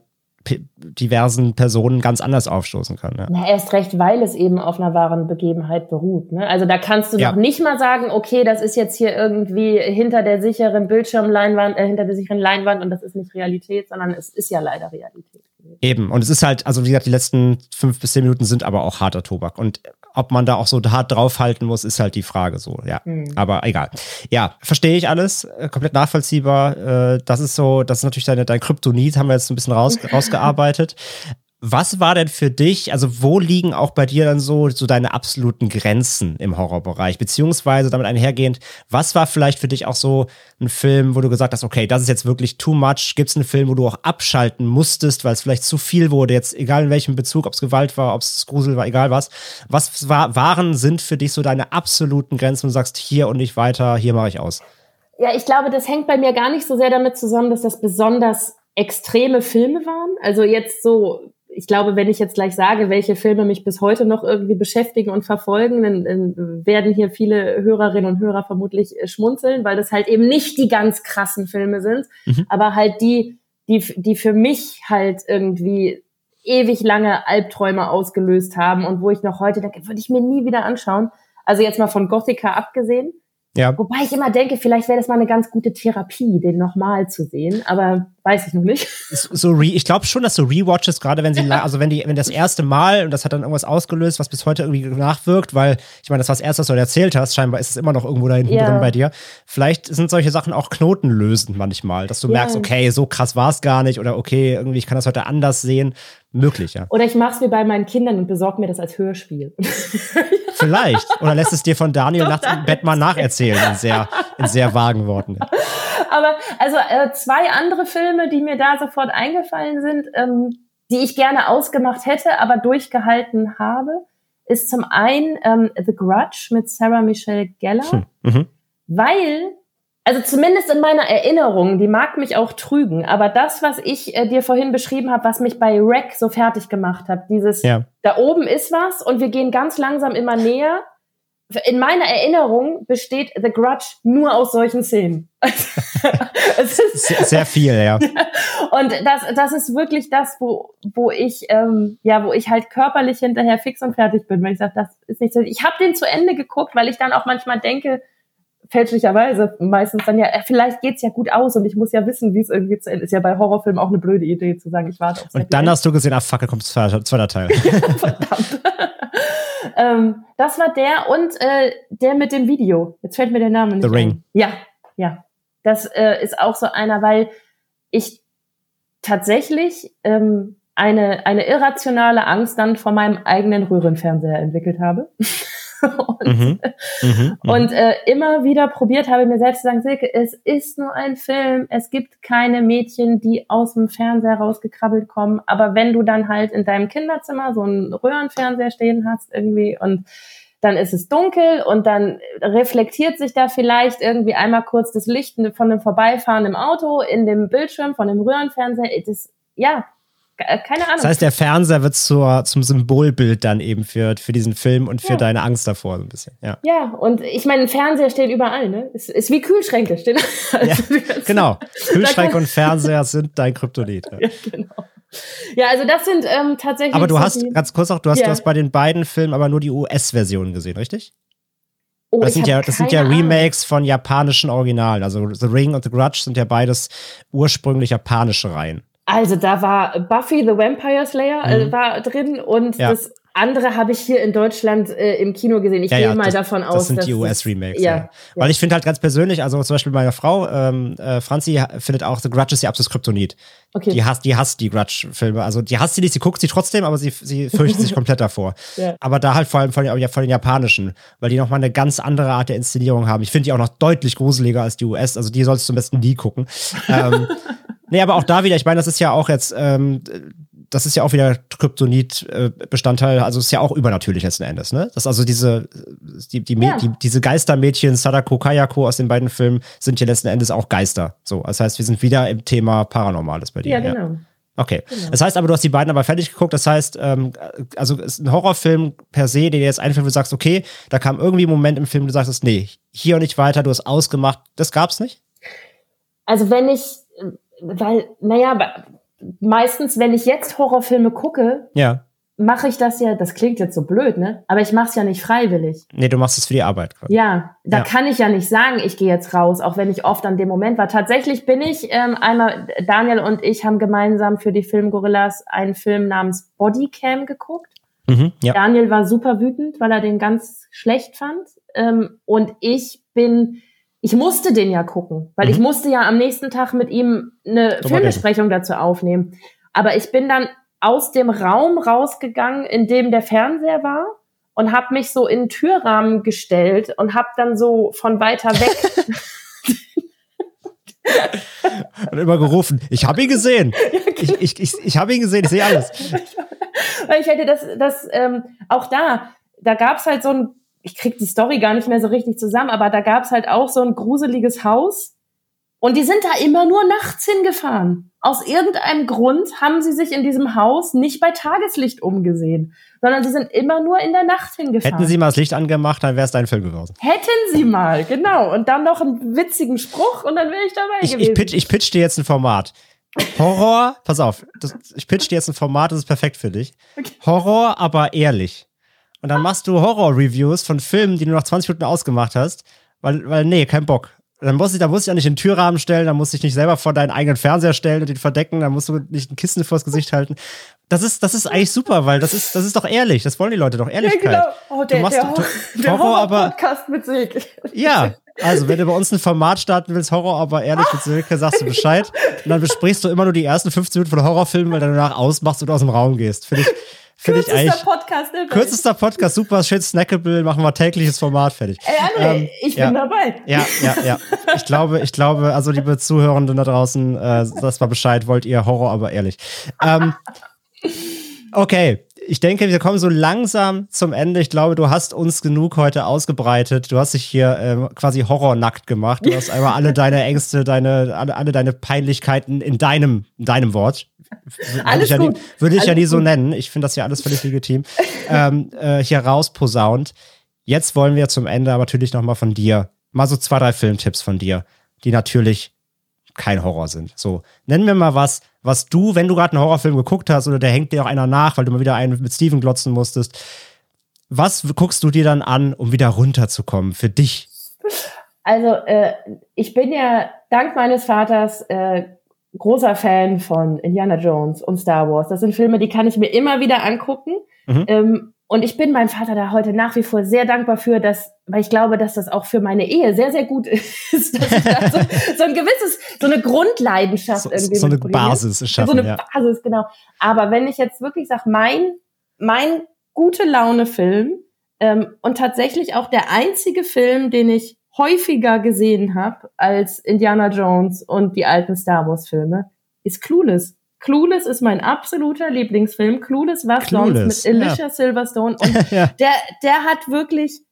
diversen Personen ganz anders aufstoßen kann. Ja. Na, erst recht, weil es eben auf einer wahren Begebenheit beruht. Ne? Also da kannst du ja. noch nicht mal sagen, okay, das ist jetzt hier irgendwie hinter der sicheren Bildschirmleinwand, äh, hinter der sicheren Leinwand und das ist nicht Realität, sondern es ist ja leider Realität. Eben, und es ist halt, also wie gesagt, die letzten fünf bis zehn Minuten sind aber auch harter Tobak. Und ob man da auch so hart draufhalten muss, ist halt die Frage so, ja. Mhm. Aber egal. Ja, verstehe ich alles, äh, komplett nachvollziehbar. Äh, das ist so, das ist natürlich deine, dein Kryptonit, haben wir jetzt ein bisschen raus, rausgearbeitet. Was war denn für dich, also wo liegen auch bei dir dann so, so deine absoluten Grenzen im Horrorbereich? Beziehungsweise damit einhergehend, was war vielleicht für dich auch so ein Film, wo du gesagt hast, okay, das ist jetzt wirklich too much? Gibt es einen Film, wo du auch abschalten musstest, weil es vielleicht zu viel wurde, jetzt egal in welchem Bezug, ob es Gewalt war, ob es Grusel war, egal was. Was war, waren, sind für dich so deine absoluten Grenzen, du sagst, hier und nicht weiter, hier mache ich aus? Ja, ich glaube, das hängt bei mir gar nicht so sehr damit zusammen, dass das besonders extreme Filme waren. Also jetzt so ich glaube, wenn ich jetzt gleich sage, welche Filme mich bis heute noch irgendwie beschäftigen und verfolgen, dann, dann werden hier viele Hörerinnen und Hörer vermutlich äh, schmunzeln, weil das halt eben nicht die ganz krassen Filme sind, mhm. aber halt die, die, die für mich halt irgendwie ewig lange Albträume ausgelöst haben und wo ich noch heute denke, würde ich mir nie wieder anschauen. Also jetzt mal von Gothica abgesehen. Ja. Wobei ich immer denke, vielleicht wäre das mal eine ganz gute Therapie, den nochmal zu sehen, aber weiß ich noch nicht. So re, ich glaube schon, dass so Rewatches, gerade wenn sie, also wenn die, wenn das erste Mal und das hat dann irgendwas ausgelöst, was bis heute irgendwie nachwirkt, weil ich meine, das war das erste, was du erzählt hast, scheinbar ist es immer noch irgendwo da hinten ja. drin bei dir. Vielleicht sind solche Sachen auch knotenlösend manchmal, dass du ja. merkst, okay, so krass war es gar nicht oder okay, irgendwie ich kann das heute anders sehen. möglich, ja. Oder ich mache es wie bei meinen Kindern und besorge mir das als Hörspiel. Vielleicht. Oder lässt es dir von Daniel nachts im Bett mal nacherzählen, in sehr, in sehr vagen Worten. Aber also äh, zwei andere Filme, die mir da sofort eingefallen sind, ähm, die ich gerne ausgemacht hätte, aber durchgehalten habe, ist zum einen ähm, The Grudge mit Sarah Michelle Gellar, hm. mhm. weil also zumindest in meiner Erinnerung, die mag mich auch trügen, aber das, was ich äh, dir vorhin beschrieben habe, was mich bei Wreck so fertig gemacht hat, dieses, ja. da oben ist was und wir gehen ganz langsam immer näher. In meiner Erinnerung besteht The Grudge nur aus solchen Szenen. es ist sehr, sehr viel, ja. und das, das ist wirklich das, wo, wo ich, ähm, ja, wo ich halt körperlich hinterher fix und fertig bin, weil ich sage, das ist nicht so. Ich habe den zu Ende geguckt, weil ich dann auch manchmal denke, fälschlicherweise meistens dann ja, äh, vielleicht geht's ja gut aus und ich muss ja wissen, wie es irgendwie zu Ende ist. Ja bei Horrorfilmen auch eine blöde Idee zu sagen, ich warte auf Und dann hast du gesehen, ach fuck, da kommt zweiter, zweiter Teil. verdammt. ähm, das war der und äh, der mit dem Video. Jetzt fällt mir der Name nicht The Ring. Ein. Ja, ja. Das äh, ist auch so einer, weil ich tatsächlich ähm, eine, eine irrationale Angst dann vor meinem eigenen Röhrenfernseher entwickelt habe. und, mhm. Mhm. und äh, immer wieder probiert habe, mir selbst zu sagen, Silke, es ist nur ein Film, es gibt keine Mädchen, die aus dem Fernseher rausgekrabbelt kommen, aber wenn du dann halt in deinem Kinderzimmer so einen Röhrenfernseher stehen hast irgendwie und dann ist es dunkel und dann reflektiert sich da vielleicht irgendwie einmal kurz das Licht von dem vorbeifahrenden Auto in dem Bildschirm von dem Röhrenfernseher. Das, ja, keine Ahnung. Das heißt, der Fernseher wird zur, zum Symbolbild dann eben für, für diesen Film und für ja. deine Angst davor so ein bisschen. Ja, ja und ich meine, ein Fernseher steht überall, ne? Ist, ist wie Kühlschränke. Stehen also ja, genau. Kühlschrank und Fernseher sind dein Kryptonit. Ja. genau. Ja, also das sind ähm, tatsächlich. Aber du hast, ganz kurz auch, du hast, du hast bei den beiden Filmen aber nur die US-Version gesehen, richtig? Oh, das sind ja, das sind ja Remakes Ahnung. von japanischen Originalen. Also The Ring und The Grudge sind ja beides ursprünglich japanische Reihen. Also da war Buffy the Vampire Slayer äh, mhm. war drin und ja. das andere habe ich hier in Deutschland äh, im Kino gesehen. Ich ja, gehe ja, mal das, davon aus. Das sind die US-Remakes. Ja, ja, Weil ich finde halt ganz persönlich, also zum Beispiel meine Frau, ähm, äh, Franzi, findet auch The Grudge ist ihr absolutes Kryptonit. Okay. Die hasst, die hasst die Grudge-Filme. Also die hasst sie nicht, sie guckt sie trotzdem, aber sie, sie fürchtet sich komplett davor. Ja. Aber da halt vor allem von, den, von den japanischen, weil die nochmal eine ganz andere Art der Inszenierung haben. Ich finde die auch noch deutlich gruseliger als die US. Also die sollst du am besten nie gucken. ähm, nee, aber auch da wieder, ich meine, das ist ja auch jetzt, ähm, das ist ja auch wieder Kryptonit-Bestandteil, also ist ja auch übernatürlich letzten Endes, ne? Das also diese, die, die, ja. die, diese Geistermädchen, Sadako Kayako aus den beiden Filmen, sind ja letzten Endes auch Geister. So, das heißt, wir sind wieder im Thema Paranormales bei dir. Ja, genau. Ja. Okay. Genau. Das heißt aber, du hast die beiden aber fertig geguckt. Das heißt, ähm, also ist ein Horrorfilm per se, der dir jetzt einfällt, wo du sagst, okay, da kam irgendwie ein Moment im Film, du sagst, nee, hier und nicht weiter, du hast ausgemacht. Das gab's nicht? Also wenn ich, weil, naja, meistens, wenn ich jetzt Horrorfilme gucke, ja. mache ich das ja, das klingt jetzt so blöd, ne? Aber ich mache es ja nicht freiwillig. Nee, du machst es für die Arbeit. Quasi. Ja, da ja. kann ich ja nicht sagen, ich gehe jetzt raus, auch wenn ich oft an dem Moment war. Tatsächlich bin ich ähm, einmal, Daniel und ich haben gemeinsam für die Filmgorillas einen Film namens Bodycam geguckt. Mhm, ja. Daniel war super wütend, weil er den ganz schlecht fand. Ähm, und ich bin ich musste den ja gucken, weil mhm. ich musste ja am nächsten Tag mit ihm eine Super Filmbesprechung dazu aufnehmen. Aber ich bin dann aus dem Raum rausgegangen, in dem der Fernseher war und habe mich so in den Türrahmen gestellt und habe dann so von weiter weg und immer gerufen, ich habe ihn gesehen. Ja, genau. Ich, ich, ich, ich habe ihn gesehen, ich sehe alles. Weil ich hätte das, das ähm, auch da, da gab's halt so ein ich krieg die Story gar nicht mehr so richtig zusammen, aber da gab's halt auch so ein gruseliges Haus und die sind da immer nur nachts hingefahren. Aus irgendeinem Grund haben sie sich in diesem Haus nicht bei Tageslicht umgesehen, sondern sie sind immer nur in der Nacht hingefahren. Hätten sie mal das Licht angemacht, dann wäre es dein Film gewesen. Hätten sie mal, genau. Und dann noch einen witzigen Spruch und dann wäre ich dabei ich, gewesen. Ich pitch, ich pitch dir jetzt ein Format. Horror, pass auf, das, ich pitch dir jetzt ein Format, das ist perfekt für dich. Okay. Horror, aber ehrlich. Und dann machst du Horror-Reviews von Filmen, die du nach 20 Minuten ausgemacht hast, weil, weil nee, kein Bock. Dann muss ich, da muss ich auch nicht in den Türrahmen stellen, dann muss ich nicht selber vor deinen eigenen Fernseher stellen und den verdecken, dann musst du nicht ein Kissen vors Gesicht halten. Das ist, das ist eigentlich super, weil das ist, das ist doch ehrlich. Das wollen die Leute doch, Ehrlichkeit. Ja, genau. Oh, der, du machst, der, der, der Horror, Horror aber, Podcast mit Silke. Ja, Also, wenn du bei uns ein Format starten willst, Horror, aber ehrlich mit Silke, sagst du Bescheid. Und dann besprichst du immer nur die ersten 15 Minuten von Horrorfilmen, weil du danach ausmachst und aus dem Raum gehst. Finde ich, find ich eigentlich. Podcast ever. Kürzester Podcast, super, schön snackable, machen wir tägliches Format fertig. Ey, André, ähm, ich bin ja. dabei. Ja, ja, ja. Ich glaube, ich glaube, also liebe Zuhörenden da draußen, äh, das war Bescheid, wollt ihr Horror, aber ehrlich. Ähm, okay, ich denke, wir kommen so langsam zum Ende. Ich glaube, du hast uns genug heute ausgebreitet. Du hast dich hier ähm, quasi horrornackt gemacht. Du hast einmal alle deine Ängste, deine, alle, alle deine Peinlichkeiten in deinem, in deinem Wort. Alles würde ich, ja nie, würde ich ja nie so nennen. Ich finde das ja alles völlig legitim. ähm, äh, hier rausposaunt. Jetzt wollen wir zum Ende aber natürlich nochmal von dir, mal so zwei, drei Filmtipps von dir, die natürlich kein Horror sind. So, nenn mir mal was, was du, wenn du gerade einen Horrorfilm geguckt hast oder der hängt dir auch einer nach, weil du mal wieder einen mit Steven glotzen musstest. Was guckst du dir dann an, um wieder runterzukommen für dich? Also, äh, ich bin ja dank meines Vaters äh, großer Fan von Indiana Jones und Star Wars. Das sind Filme, die kann ich mir immer wieder angucken. Mhm. Ähm, und ich bin meinem Vater da heute nach wie vor sehr dankbar für, dass, weil ich glaube, dass das auch für meine Ehe sehr, sehr gut ist, dass ich da so, so ein gewisses, so eine Grundleidenschaft So, irgendwie so eine. Basis schaffen, so eine ja. Basis, genau. Aber wenn ich jetzt wirklich sage, mein, mein gute Laune-Film ähm, und tatsächlich auch der einzige Film, den ich häufiger gesehen habe als Indiana Jones und die alten Star Wars-Filme, ist Clueless. Clueless ist mein absoluter Lieblingsfilm. Clueless, Clueless, sonst mit Alicia Silverstone. Und Ja. der, der hat wirklich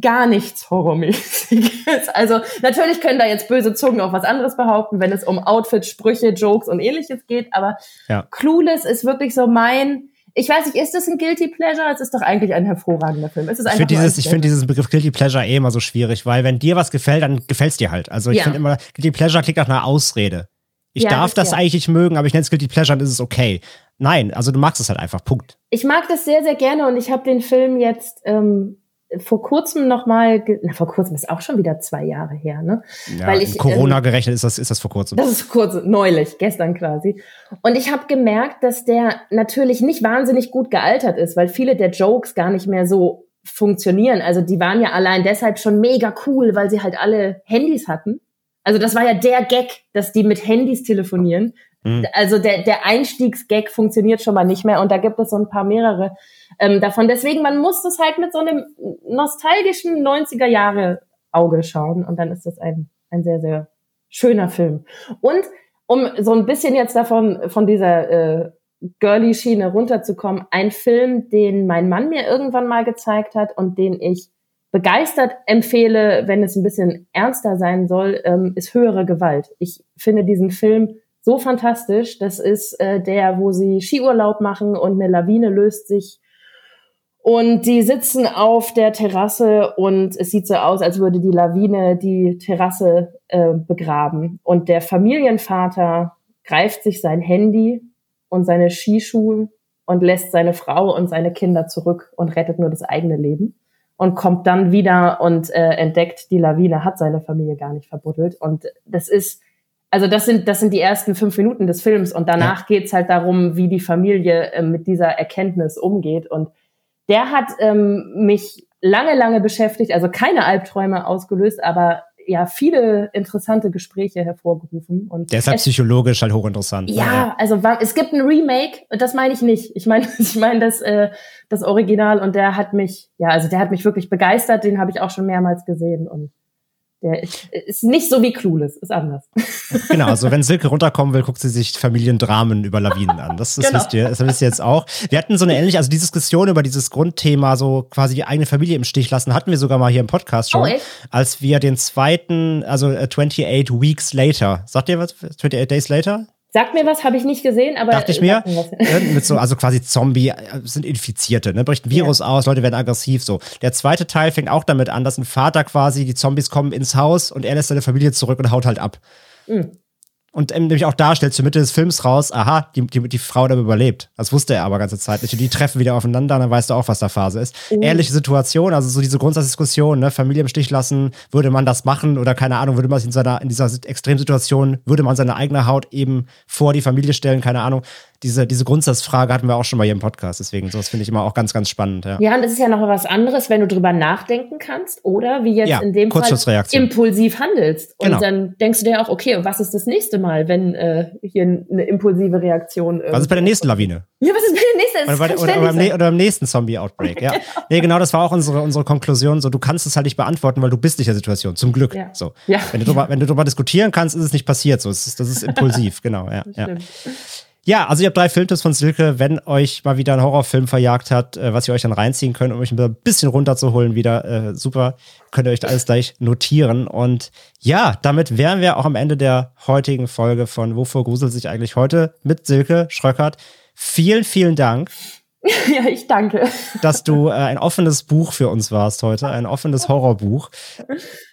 gar nichts Horrormäßiges. Also natürlich können da jetzt böse Zungen auch was anderes behaupten, wenn es um Outfits, Sprüche, Jokes und ähnliches geht. Aber Ja. Clueless ist wirklich so mein. Ich weiß nicht, ist das ein Guilty Pleasure? Es ist doch eigentlich ein hervorragender Film. Es ist Ich finde dieses, ich finde diesen Begriff Guilty Pleasure eh immer so schwierig, weil wenn dir was gefällt, dann gefällt es dir halt. Also ich Ja. finde immer, Guilty Pleasure klingt nach einer Ausrede. Ich Ja, darf das das eigentlich nicht mögen, aber ich nenne es Guilty Pleasure, dann ist es okay. Nein, also du magst es halt einfach. Punkt. Ich mag das sehr, sehr gerne und ich habe den Film jetzt ähm, vor kurzem nochmal, na vor kurzem ist auch schon wieder zwei Jahre her, ne? Ja, Weil ich, Corona ähm, gerechnet ist das, ist das vor kurzem. Das ist kurz, neulich, gestern quasi. Und ich habe gemerkt, dass der natürlich nicht wahnsinnig gut gealtert ist, weil viele der Jokes gar nicht mehr so funktionieren. Also die waren ja allein deshalb schon mega cool, weil sie halt alle Handys hatten. Also das war ja der Gag, dass die mit Handys telefonieren. Mhm. Also der, der Einstiegsgag funktioniert schon mal nicht mehr und da gibt es so ein paar mehrere ähm, davon. Deswegen, man muss das halt mit so einem nostalgischen 90er Jahre Auge schauen und dann ist das ein, ein sehr, sehr schöner Film. Und um so ein bisschen jetzt davon, von dieser äh, Girly-Schiene runterzukommen, ein Film, den mein Mann mir irgendwann mal gezeigt hat und den ich begeistert empfehle, wenn es ein bisschen ernster sein soll, ähm, ist höhere Gewalt. Ich finde diesen Film so fantastisch. Das ist äh, der, wo sie Skiurlaub machen und eine Lawine löst sich und die sitzen auf der Terrasse und es sieht so aus, als würde die Lawine die Terrasse äh, begraben. Und der Familienvater greift sich sein Handy und seine Skischuhe und lässt seine Frau und seine Kinder zurück und rettet nur das eigene Leben und kommt dann wieder und äh, entdeckt, die Lawine hat seine Familie gar nicht verbuddelt. Und das ist, also das sind, das sind die ersten fünf Minuten des Films und danach geht's halt darum, wie die Familie äh, mit dieser Erkenntnis umgeht. Und der hat ähm, mich lange, lange beschäftigt, also keine Albträume ausgelöst, aber ja, viele interessante Gespräche hervorgerufen. Und Deshalb es- psychologisch halt hochinteressant. ja, also wa- es gibt ein Remake, und das meine ich nicht. Ich meine, ich meine das, äh, das Original und der hat mich, ja, also der hat mich wirklich begeistert, den habe ich auch schon mehrmals gesehen und der ist, nicht so wie Clueless, ist anders. Genau, also wenn Silke runterkommen will, guckt sie sich Familiendramen über Lawinen an. Das, das Genau. wisst ihr, das wisst ihr jetzt auch. Wir hatten so eine ähnliche, also die Diskussion über dieses Grundthema, so quasi die eigene Familie im Stich lassen, hatten wir sogar mal hier im Podcast schon. Oh, echt? Als wir den zweiten, also äh, 28 Weeks Later, sagt ihr was? 28 Days Later? Sag mir was, habe ich nicht gesehen, aber Dachte ich mir, äh, mit so, also quasi Zombie, äh, sind Infizierte, ne? bricht ein Virus aus, Leute werden aggressiv, so. Der zweite Teil fängt auch damit an, dass ein Vater quasi, die Zombies kommen ins Haus und er lässt seine Familie zurück und haut halt ab. Mhm. Und nämlich auch da stellt zur Mitte des Films raus, aha, die, die, die Frau da überlebt. Das wusste er aber ganze Zeit nicht. Und die treffen wieder aufeinander, dann weißt du auch, was da Phase ist. Ehrliche Situation, also so diese Grundsatzdiskussion, ne, Familie im Stich lassen, würde man das machen oder keine Ahnung, würde man sich in seiner, in dieser Extremsituation, würde man seine eigene Haut eben vor die Familie stellen, keine Ahnung. Diese, diese Grundsatzfrage hatten wir auch schon mal hier im Podcast. Deswegen, sowas finde ich immer auch ganz, ganz spannend. Ja, ja und es ist ja noch was anderes, wenn du drüber nachdenken kannst oder wie jetzt ja, in dem Fall impulsiv handelst. Und genau. dann denkst du dir auch, okay, was ist das nächste Mal, wenn äh, hier eine impulsive Reaktion. Was ist bei der nächsten Lawine? Ja, was ist bei der nächsten? Oder, bei, oder, oder, beim, oder, beim, nächsten Zombie-Outbreak, ja. genau. Nee, genau, das war auch unsere, unsere Konklusion. So, du kannst es halt nicht beantworten, weil du bist nicht in der Situation. Zum Glück. Ja. So. Ja. Wenn, du drüber, wenn du darüber diskutieren kannst, ist es nicht passiert. So, das ist, das ist impulsiv, genau, ja. ja. Ja, also ihr habt drei Filmtipps von Silke. Wenn euch mal wieder ein Horrorfilm verjagt hat, äh, was ihr euch dann reinziehen könnt, um euch ein bisschen runterzuholen wieder, äh, super, könnt ihr euch da alles gleich notieren. Und ja, damit wären wir auch am Ende der heutigen Folge von Wovor gruselt sich eigentlich heute mit Silke Schröckert. Vielen, vielen Dank. Ja, ich danke. Dass du äh, ein offenes Buch für uns warst heute, ein offenes Horrorbuch.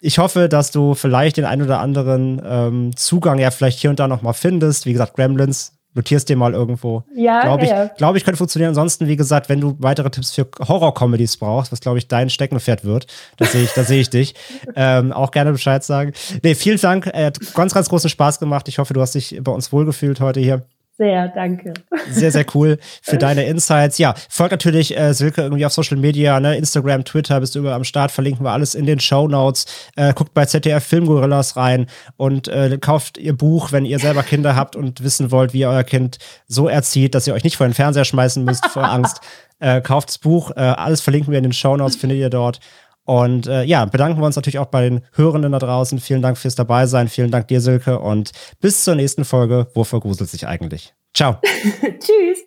Ich hoffe, dass du vielleicht den ein oder anderen ähm, Zugang ja vielleicht hier und da noch mal findest. Wie gesagt, Gremlins notierst dir mal irgendwo. Ja, glaube ich, ja. glaube ich, könnte funktionieren. Ansonsten, wie gesagt, wenn du weitere Tipps für Horror-Comedies brauchst, was glaube ich dein Steckenpferd wird, da sehe ich, da sehe ich dich. Ähm, auch gerne Bescheid sagen. Nee, vielen Dank. Er hat ganz, ganz großen Spaß gemacht. Ich hoffe, du hast dich bei uns wohlgefühlt heute hier. Sehr, danke. Sehr, sehr cool für deine Insights. Ja, folgt natürlich äh, Silke irgendwie auf Social Media, ne? Instagram, Twitter, bist du überall am Start, verlinken wir alles in den Show Notes. Äh, guckt bei ZDF Filmgorillas rein und äh, kauft ihr Buch, wenn ihr selber Kinder habt und wissen wollt, wie ihr euer Kind so erzieht, dass ihr euch nicht vor den Fernseher schmeißen müsst vor Angst. Äh, kauft das Buch, äh, alles verlinken wir in den Show Notes, findet ihr dort. Und äh, ja, bedanken wir uns natürlich auch bei den Hörenden da draußen. Vielen Dank fürs Dabeisein. Vielen Dank dir, Silke. Und bis zur nächsten Folge. Wofür gruselt sich eigentlich? Ciao. Tschüss.